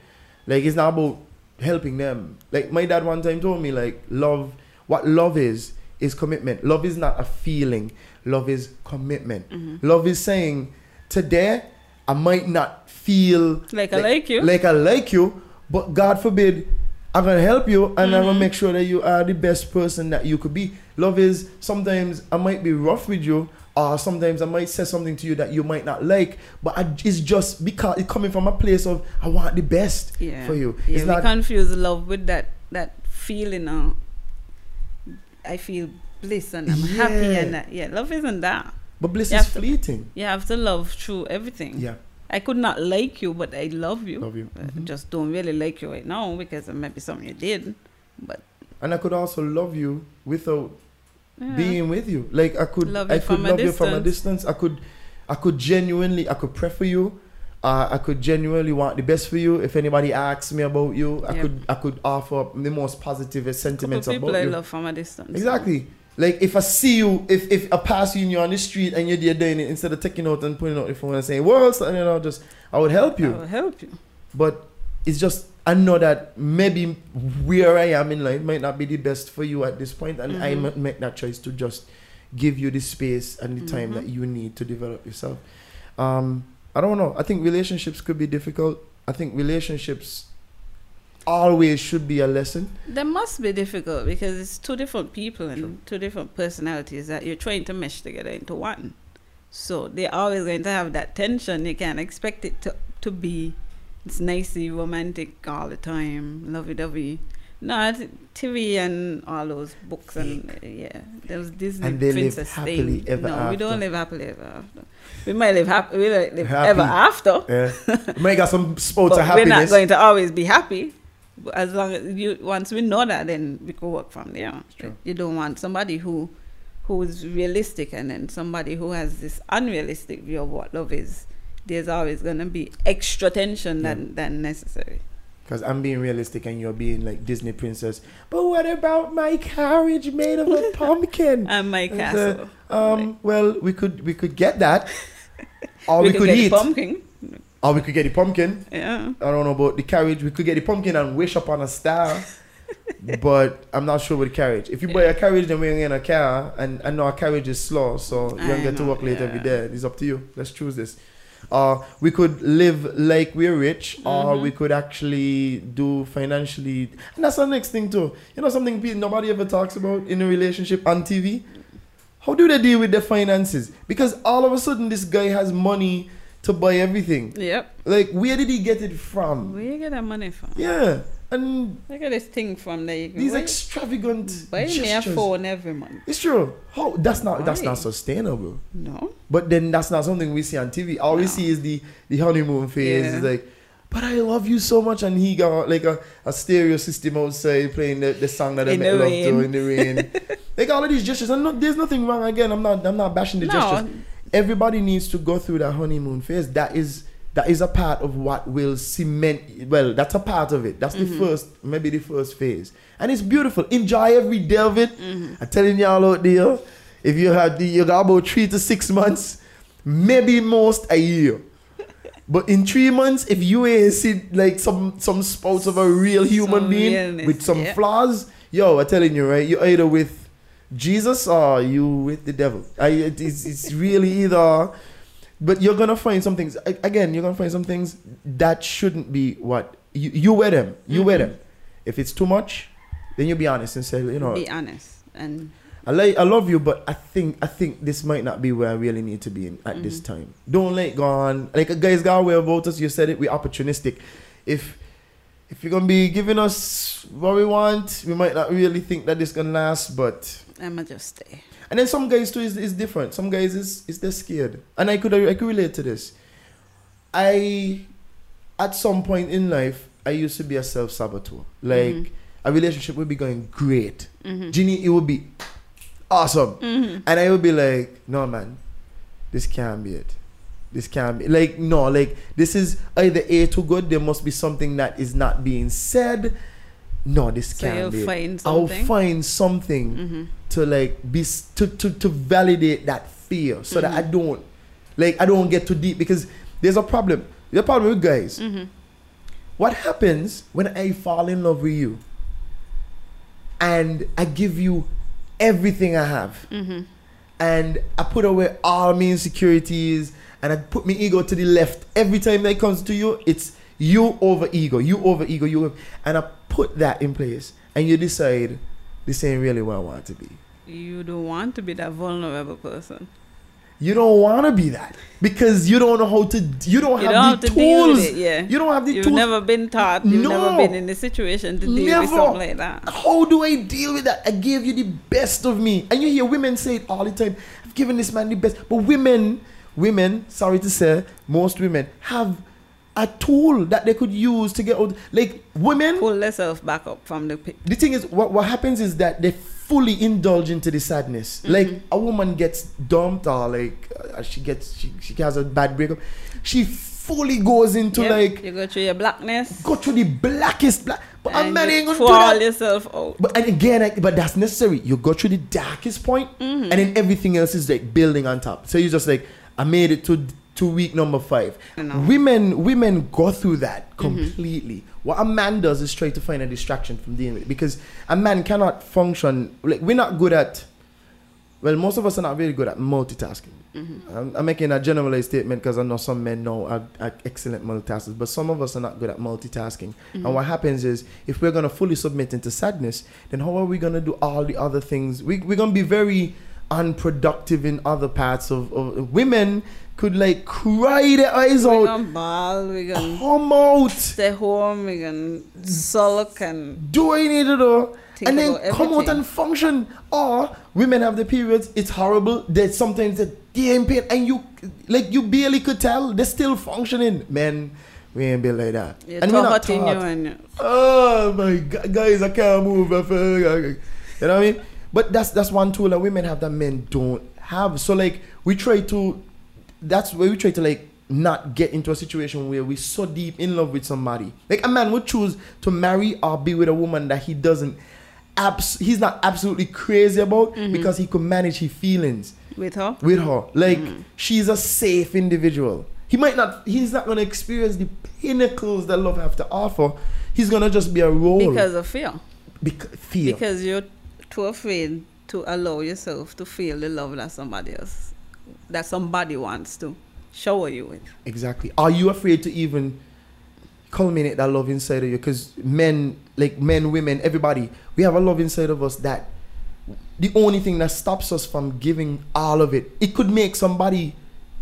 like, it's not about helping them. Like, my dad one time told me, like, love, what love is, is commitment. Love is not a feeling, love is commitment. Mm-hmm. Love is saying, today, I might not feel Like I like you. like I like you, but God forbid, I'm gonna help you and I'm Mm-hmm. gonna make sure that you are the best person that you could be. Love is sometimes I might be rough with you, or sometimes I might say something to you that you might not like, but I, it's just because it's coming from a place of I want the best yeah. for you. Yeah, it's we not confuse love with that that feeling of I feel bliss and I'm happy and that. Yeah, love isn't that. but bliss you is have to- fleeting. You have to love through everything. Yeah, I could not like you, but I love you. love you. I Mhm. just don't really like you right now because it might be something you did. But And I could also love you without yeah. being with you. Like I could, Love I could love you from a distance. I could, I could genuinely, I could pray for you. Uh, I could genuinely want the best for you. If anybody asks me about you, I Yep. could, I could offer the most positive Couple sentiments people about I you. love from a distance. Exactly. Like if I see you, if if I pass you and you're on the street and you're there doing it, instead of taking out and putting out the phone and saying, "Well, something," you know, just I would help you. I will help you. But it's just I know that maybe where I am in life might not be the best for you at this point, and I Mhm. might make that choice to just give you the space and the time Mhm. that you need to develop yourself. Um, I don't know. I think relationships could be difficult. I think relationships always should be a lesson. That must be difficult because it's two different people and True. two different personalities that you're trying to mesh together into one. So they're always going to have that tension. You can't expect it to, to be it's nicey romantic all the time, lovey dovey. No, it's TV and all those books and uh, yeah, those Disney And they live happily thing. ever no, we don't live happily ever after. We might live happy. We might live Happy. ever after. Yeah, might got some spouts But of we're not going to always be happy. But as long as you once we know that, then we can work from there. You don't want somebody who who is realistic and then somebody who has this unrealistic view of what love is. There's always going to be extra tension than than necessary. Because I'm being realistic and you're being like Disney princess. But what about my carriage made of a pumpkin? And my It's, uh, castle. Um, well, we could we could get that, or we, could, get eat, pumpkin. or we could get the pumpkin. Yeah. I don't know about the carriage. We could get the pumpkin and wish upon a star. but I'm not sure with the carriage. If you buy a carriage, then we're in a car, and I know a carriage is slow, so you don't get to work late every yeah. day. It's up to you. Let's choose this. Uh, we could live like we're rich, or Mm-hmm. we could actually do financially. And that's the next thing too. You know something nobody ever talks about in a relationship on TV. How do they deal with their finances? Because all of a sudden, this guy has money to buy everything. Yep. Like, where did he get it from? Where you get that money from? Yeah, and Look at this thing from there. These buy- extravagant buy me a phone every month. It's true. How that's not that's not sustainable. No. But then that's not something we see on TV. All we see is the the honeymoon phase. Yeah. It's like, but I love you so much, and he got like a, a stereo system outside playing the, the song that I In make the love to in the rain. like all of these gestures, and no, there's nothing wrong. Again, I'm not I'm not bashing the No. gestures. Everybody needs to go through that honeymoon phase. That is that is a part of what will cement. Well, that's a part of it. That's the mm-hmm. first, maybe the first phase, and it's beautiful. Enjoy every day of it. Mm-hmm. I'm telling y'all out there, if you have the you got about three to six months, maybe most a year. But in three months, if you ain't see like some some spouts of a real human Some being realness, with some yeah. flaws, yo, I'm telling you, right? You're either with Jesus or you with the devil. I, it's, it's really either. But you're gonna find some things again. You're gonna find some things that shouldn't be what you you wear them. You wear Mm-hmm. them. If it's too much, then you be honest and say, you know, Be honest. And I like I love you, but I think I think this might not be where I really need to be in, at this Mm-hmm. time. Don't let it go on. Like a guy's got way about us. You said it. We're opportunistic. If if you're gonna be giving us what we want, we might not really think that this gonna last. But I'ma just stay. and then some guys too is, is different. Some guys is is they're scared, and I could I could relate to this. I at some point in life I used to be a self saboteur. Like Mm-hmm. a relationship would be going great. Ginny, it would be awesome, and I would be like, no man, this can't be it. This can't be like no, like this is either a too good. There must be something that is not being said. No, this So can't be. find I'll find something mm-hmm. to like be to, to to validate that fear, so that I mm-hmm. don't like I don't get too deep because there's a problem. A problem with guys. Mm-hmm. What happens when I fall in love with you and I give you everything I have and I put away all my insecurities and I put my ego to the left every time that it comes to you it's you over ego you over ego you over, and I put that in place and you decide this ain't really where I want to be You don't want to be that vulnerable person. you don't want to be that because you don't know how to you don't You have don't have the to deal tools with it, yeah. you don't have the You've tools never been taught. You've never been in the situation to deal Never. with something like that. How do I deal with that? I gave you the best of me. And you hear women say it all the time. I've given this man the best. But women, women, sorry to say, most women have a tool that they could use to get out. Like women, Pull themselves back up from the pit. the thing is, what, what happens is that they fully indulge into the sadness. Mm-hmm. Like a woman gets dumped or like uh, she gets, she, she has a bad breakup. She fully goes into Yep, like, you go through your blackness. go through the blackest black. But a and man you ain't gonna do that. yourself out. But and again, I, but that's necessary. You go through the darkest point, and then everything else is like building on top. So you just like, I made it to to week number five. Women women go through that mm-hmm. completely. What a man does is try to find a distraction from dealing with it because a man cannot function. Like we're not good at. Well, most of us are not very good at multitasking. Mm-hmm. I'm, I'm making a generalized statement because I know some men know are, are excellent multitaskers, but some of us are not good at multitasking. And mm-hmm. what happens is, if we're going to fully submit into sadness, then how are we going to do all the other things? We, we're going to be very unproductive in other parts of, of women could like cry their eyes We're out, gonna ball, we're gonna come out, stay home, we're gonna sulk and do what you need to do, and then come out and function. Or women have the periods, it's horrible. There's sometimes that they in pain, and you like you barely could tell they're still functioning. Men, we ain't be like that. you're and we're not you taught. Oh my god, guys, I can't move. I feel- You know what I mean? But that's that's one tool that women have that men don't have. So like we try to that's where we try to like not get into a situation where we're so deep in love with somebody. Like a man would choose to marry or be with a woman that he doesn't abs- he's not absolutely crazy about mm-hmm. because he could manage his feelings with her. with her. Like mm-hmm. she's a safe individual. He might not. He's not gonna experience the pinnacles that love have to offer. He's gonna just be a role Because of fear. Bec- feel. Because you're too afraid to allow yourself to feel the love that somebody else, that somebody wants to shower you with. Exactly. Are you afraid to even culminate that love inside of you? Because men, like men, women, everybody, we have a love inside of us that the only thing that stops us from giving all of it, it could make somebody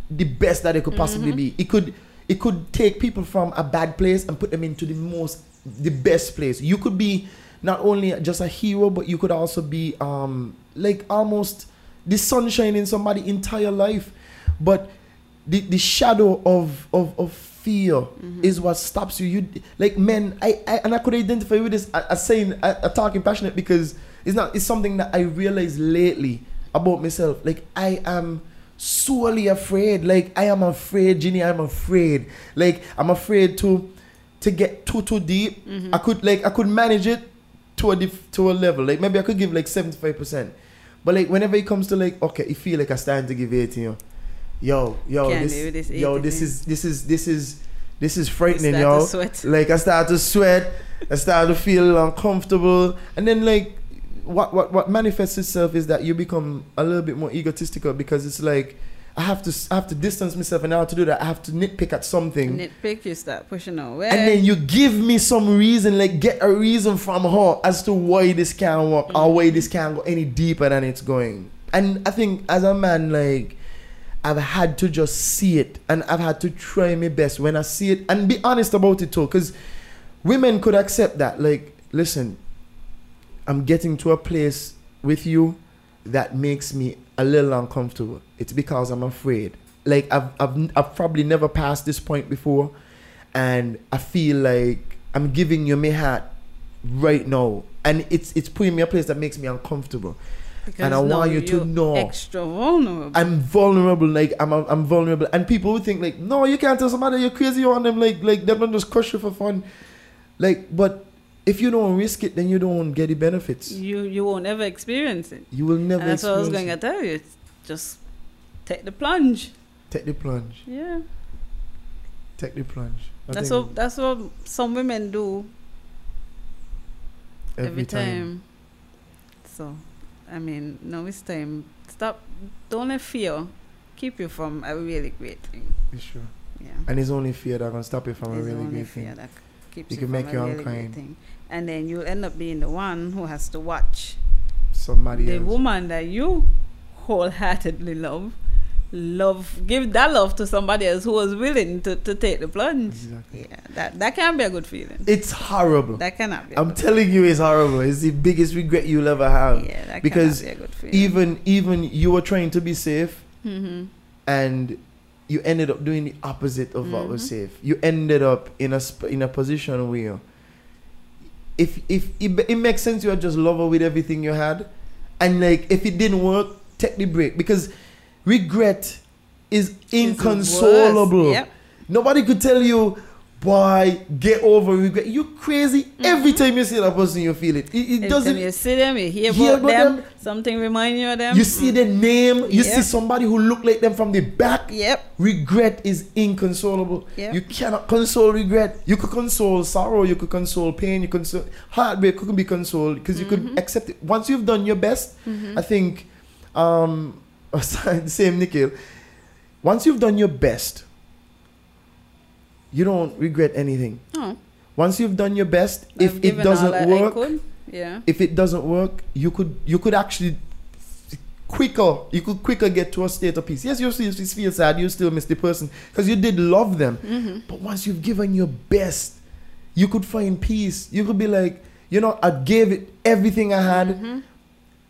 the best that it could possibly mm-hmm. be. It could it could take people from a bad place and put them into the most the best place. You could be not only just a hero, but you could also be um like almost the sunshine in somebody's entire life. But the, the shadow of of, of fear is what stops you. You like men, I, I and I could identify with this as saying a, talking passionate because it's not it's something that I realized lately about myself. Like I am sorely afraid. Like I am afraid, Ginny. I'm afraid. Like I'm afraid to to get too too deep. I could like I could manage it to a dif- to a level. Like maybe I could give like seventy five percent. But like whenever it comes to like okay, you feel like I starting to give eighty. You know, yo yo Can't this, this yo this is this is this is this is frightening, yo. Like I start to sweat. I start to feel uncomfortable, and then like what what what manifests itself is that you become a little bit more egotistical because it's like I have to I have to distance myself, and now to do that I have to nitpick at something. Nitpick, you start pushing away. And then you give me some reason, like get a reason from her as to why this can't work or why this can't go any deeper than it's going. And I think as a man, like I've had to just see it and I've had to try my best when I see it and be honest about it too. Because women could accept that. Like, listen, I'm getting to a place with you that makes me a little uncomfortable. It's because I'm afraid. Like I've I've I've probably never passed this point before, and I feel like I'm giving you my heart right now, and it's it's putting me in a place that makes me uncomfortable. Because and I want you to know Extra vulnerable. I'm vulnerable. Like I'm, I'm vulnerable, and people would think like, no, you can't tell somebody you're crazy on them. Like, like them don't just crush you for fun. Like, but if you don't risk it, then you don't get the benefits. you you won't ever experience it. You will never. and that's what I was going to tell you. Just take the plunge. Take the plunge. Yeah. Take the plunge. I That's what that's what some women do every, time. So, I mean, now it's time. Stop. Don't let fear keep you from a really great thing. It's true. Yeah. And it's only fear that can stop you from a It's really only great fear thing. that keeps It you can from make a you really great unkind. And then you'll end up being the one who has to watch Somebody the else. woman that you wholeheartedly love love give that love to somebody else who was willing to, to take the plunge Exactly. yeah that that can be a good feeling It's horrible. that cannot be i'm telling you, it's horrible. It's the biggest regret you'll ever have. yeah that because cannot be a good feeling even even you were trying to be safe hmm and you ended up doing the opposite of what was Mm-hmm. safe you ended up in a sp- in a position where if if it, it makes sense you are just lover with everything you had and like if it didn't work take the break because regret is inconsolable. Yep. nobody could tell you boy get over regret. You crazy. Every time you see that person you feel it. It, it Mm-hmm. Every doesn't you see them you hear hear about, them, them, something remind you of them. you see the name. You see somebody who look like them from the back. Yep. Regret is inconsolable. Yep. you cannot console regret. You could console sorrow. You could console pain. You could console heartbreak could be consoled because you Mm-hmm. could accept it. Once you've done your best i think um same nikhil. Once you've done your best you don't regret anything oh, once you've done your best I've if it doesn't work yeah if it doesn't work, you could you could actually quicker you could quicker get to a state of peace. Yes, you still feel sad, you still miss the person because you did love them. Mm-hmm. But once you've given your best, you could find peace. You could be like, you know, I gave it everything I had, Mm-hmm.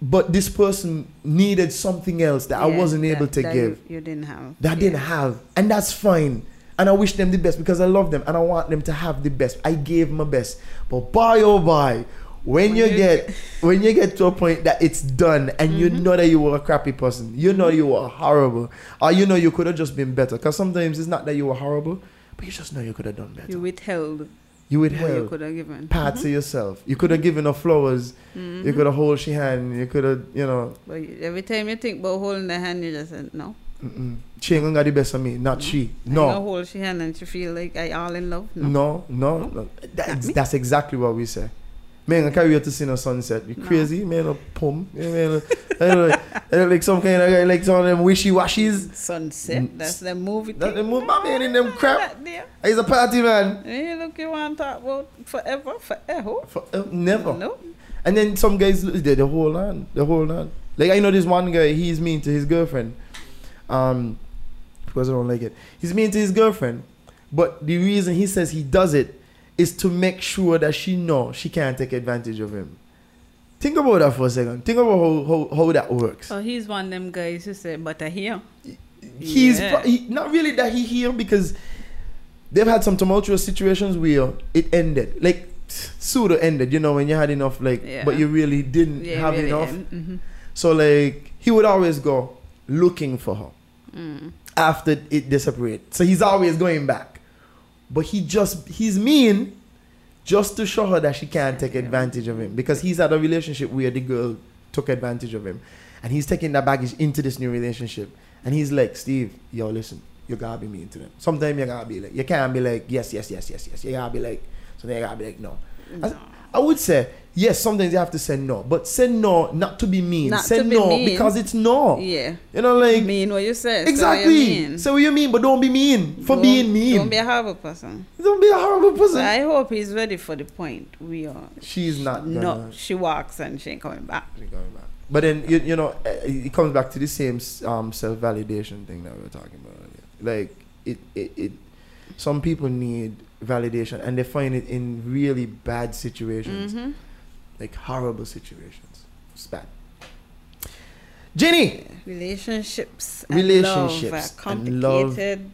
but this person needed something else that I wasn't that- able to give you, you didn't have that I didn't have, and that's fine. And I wish them the best because I love them and I want them to have the best. I gave my best, but by oh by, when, you, you get when you get to a point that it's done and you Mm-hmm. know that you were a crappy person, you know you were horrible, or you know you could have just been better. Because sometimes it's not that you were horrible, but you just know you could have done better. you withheld You what you could have given parts of yourself. You could have given her flowers. You could have hold she hand. You could have, you know, but every time you think about holding the hand you just said no mm-mm. she ain't gonna got the best of me, not she. I No. hold she hand and she feel like I all in love. No. No, no, no. That's, that's exactly what we say. Man, I carry you to see no sunset. You crazy? Man, a pum. Man. I know, like some kind of guy, like some of them wishy washies. Sunset. That's the movie. That thing. they move my man in them crap. He's a party man. Hey, look, you want to talk about forever, forever? For, uh, never. No. And then some guys, they, they hold on. They hold on. Like, I know this one guy, he's mean to his girlfriend. Um, because I don't like it. He's mean to his girlfriend. But the reason he says he does it is to make sure that she know she can't take advantage of him. Think about that for a second. Think about how, how, how that works. So he's one of them guys who say, but I hear. he's Yeah. pro- he, not really that he here because they've had some tumultuous situations where it ended like pseudo ended you know when you had enough like Yeah. but you really didn't Yeah, have really enough am. Mhm. so like he would always go looking for her. Mm. after it they separate so he's always going back. But he just he's mean just to show her that she can't take advantage of him. Because he's had a relationship where the girl took advantage of him. And he's taking that baggage into this new relationship. And he's like steve yo listen you gotta be mean to them. Sometimes you gotta be like you can't be like yes yes yes yes yes. You gotta be like so then you gotta be like no. I, I would say yes sometimes you have to say no but say no not to be mean Not say be no mean. because it's no Yeah. you know like mean what you say. exactly So what you mean. say what you mean but don't be mean for Don't- being mean Don't be a horrible person. don't be a horrible person So I hope he's ready for the point we are. she's not No, she walks and she ain't coming back. She's going back. But then you, you know eh, it comes back to the same um, self validation thing that we were talking about earlier. Like it, it, it some people need validation and they find it in really bad situations, hmm like horrible situations. It's bad. Jenny, Relationships. Relationships And and love are love. complicated.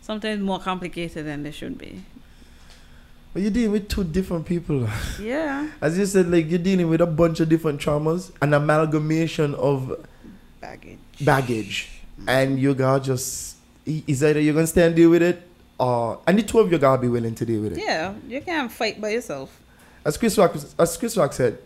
Sometimes more complicated than they should be. but you're dealing with two different people. Yeah. As you said, like you're dealing with a bunch of different traumas, an amalgamation of Baggage. baggage and you gotta just is either you're gonna stay and deal with it or and the two of you gotta be willing to deal with it Yeah, you can't fight by yourself. As chris rock as chris rock said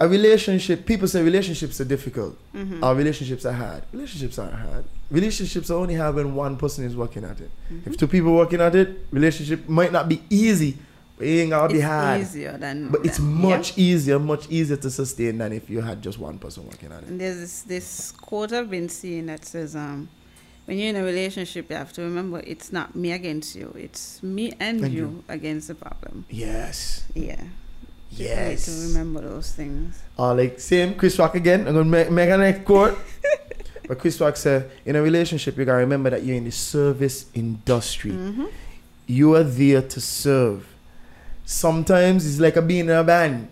a relationship people say relationships are difficult Mm-hmm. or relationships are hard relationships aren't hard relationships are only hard when one person is working at it Mm-hmm. if two people working at it relationship might not be easy but it ain't be It's hard easier than. but it's yeah. much easier much easier to sustain than if you had just one person working at it And there's this, this quote I've been seeing that says, um, when you're in a relationship, you have to remember it's not me against you, it's me and, And you, you. against the problem. yes Yeah. Yes Need to remember those things. Uh, like same Chris Rock again. I'm gonna make, make a next quote. but Chris Rock said, in a relationship, you gotta remember that you're in the service industry. Mm-hmm. You are there to serve. Sometimes it's like a being in a band.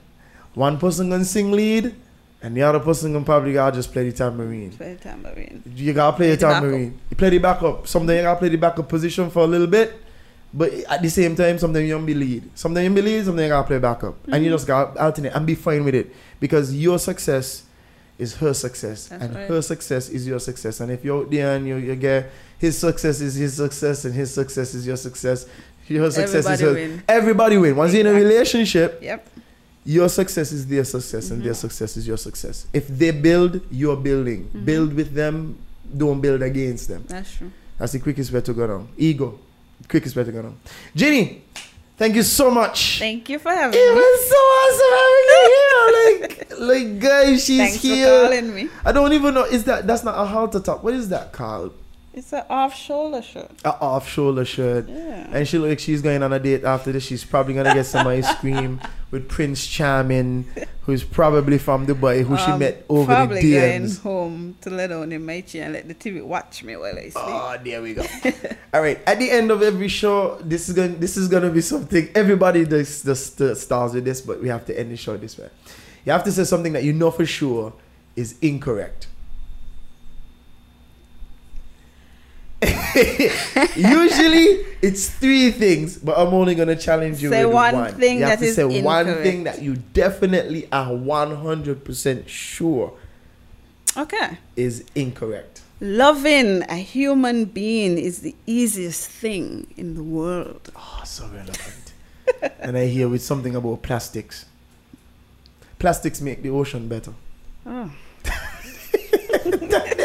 One person gonna sing lead, and the other person gonna probably gotta just play the tambourine. Play the tambourine. You gotta play the Play the backup. tambourine. You play the backup. Sometimes you gotta play the backup position for a little bit. But at the same time, sometimes you don't be lead. Sometimes you be lead, sometimes you gotta play backup. And Mm-hmm. you just gotta alternate and be fine with it. Because your success is her success. That's and right. her success is your success. And if you're there and you, you get his success is his success and his success is your success. Your success Everybody is her. win. Everybody win. Once you're in a relationship, Yep. Your success is their success and their Mm-hmm. success is your success. If they build, you're building. Mm-hmm. Build with them, don't build against them. That's true. That's the quickest way to go down. Ego, quickest way to go down. Ginny, thank you so much. Thank you for having it me. It was so awesome having you here. Like, like guys, she's Thanks here. for calling me. I don't even know. Is that that's not a halter top? What is that called? It's an off shoulder shirt. A off shoulder shirt. Yeah. And she look like she's going on a date after this. She's probably gonna get some ice cream with Prince Charming, who's probably from Dubai, who she Um, met over the Probably going home to lay down in my chair and let the TV watch me while I sleep. Oh, there we go. All right. At the end of every show, this is going. This is gonna be something. Everybody does does the stars with this, but we have to end the show this way. You have to say something that you know for sure is incorrect. Usually it's three things, but I'm only gonna challenge you Say with one one. thing you have that to is say one thing that you definitely are 100% sure Okay. is incorrect. Loving a human being is the easiest thing in the world. Oh, so relevant. and I hear with something about plastics. Plastics make the ocean better. Oh.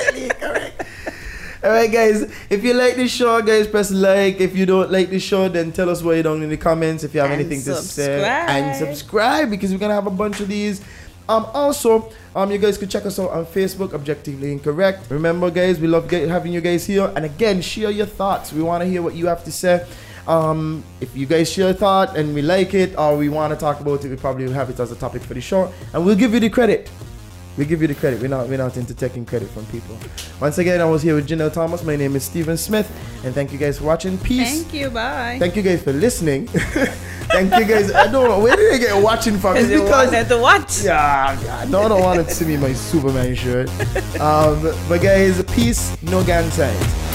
Definitely correct. All right, guys. If you like this show, guys, press like. If you don't like the show, then tell us what you don't in the comments. If you have And anything to say, and subscribe because we're gonna have a bunch of these. Um, also, um, you guys could check us out on Facebook, Objectively Incorrect. Remember, guys, we love having you guys here. And again, share your thoughts. We want to hear what you have to say. Um, if you guys share a thought and we like it or we want to talk about it, we probably will have it as a topic for the show, and we'll give you the credit. We give you the credit. We're not we're not into taking credit from people. Once again, I was here with Janelle Thomas. My name is Stephen Smith, and thank you guys for watching. Peace. Thank you. Bye. Thank you guys for listening. thank you guys. I don't know where did I get watching from? It's Because wanted to watch. yeah, yeah, no, I don't want to see me in my Superman shirt. Um, but guys, peace, no gang signs.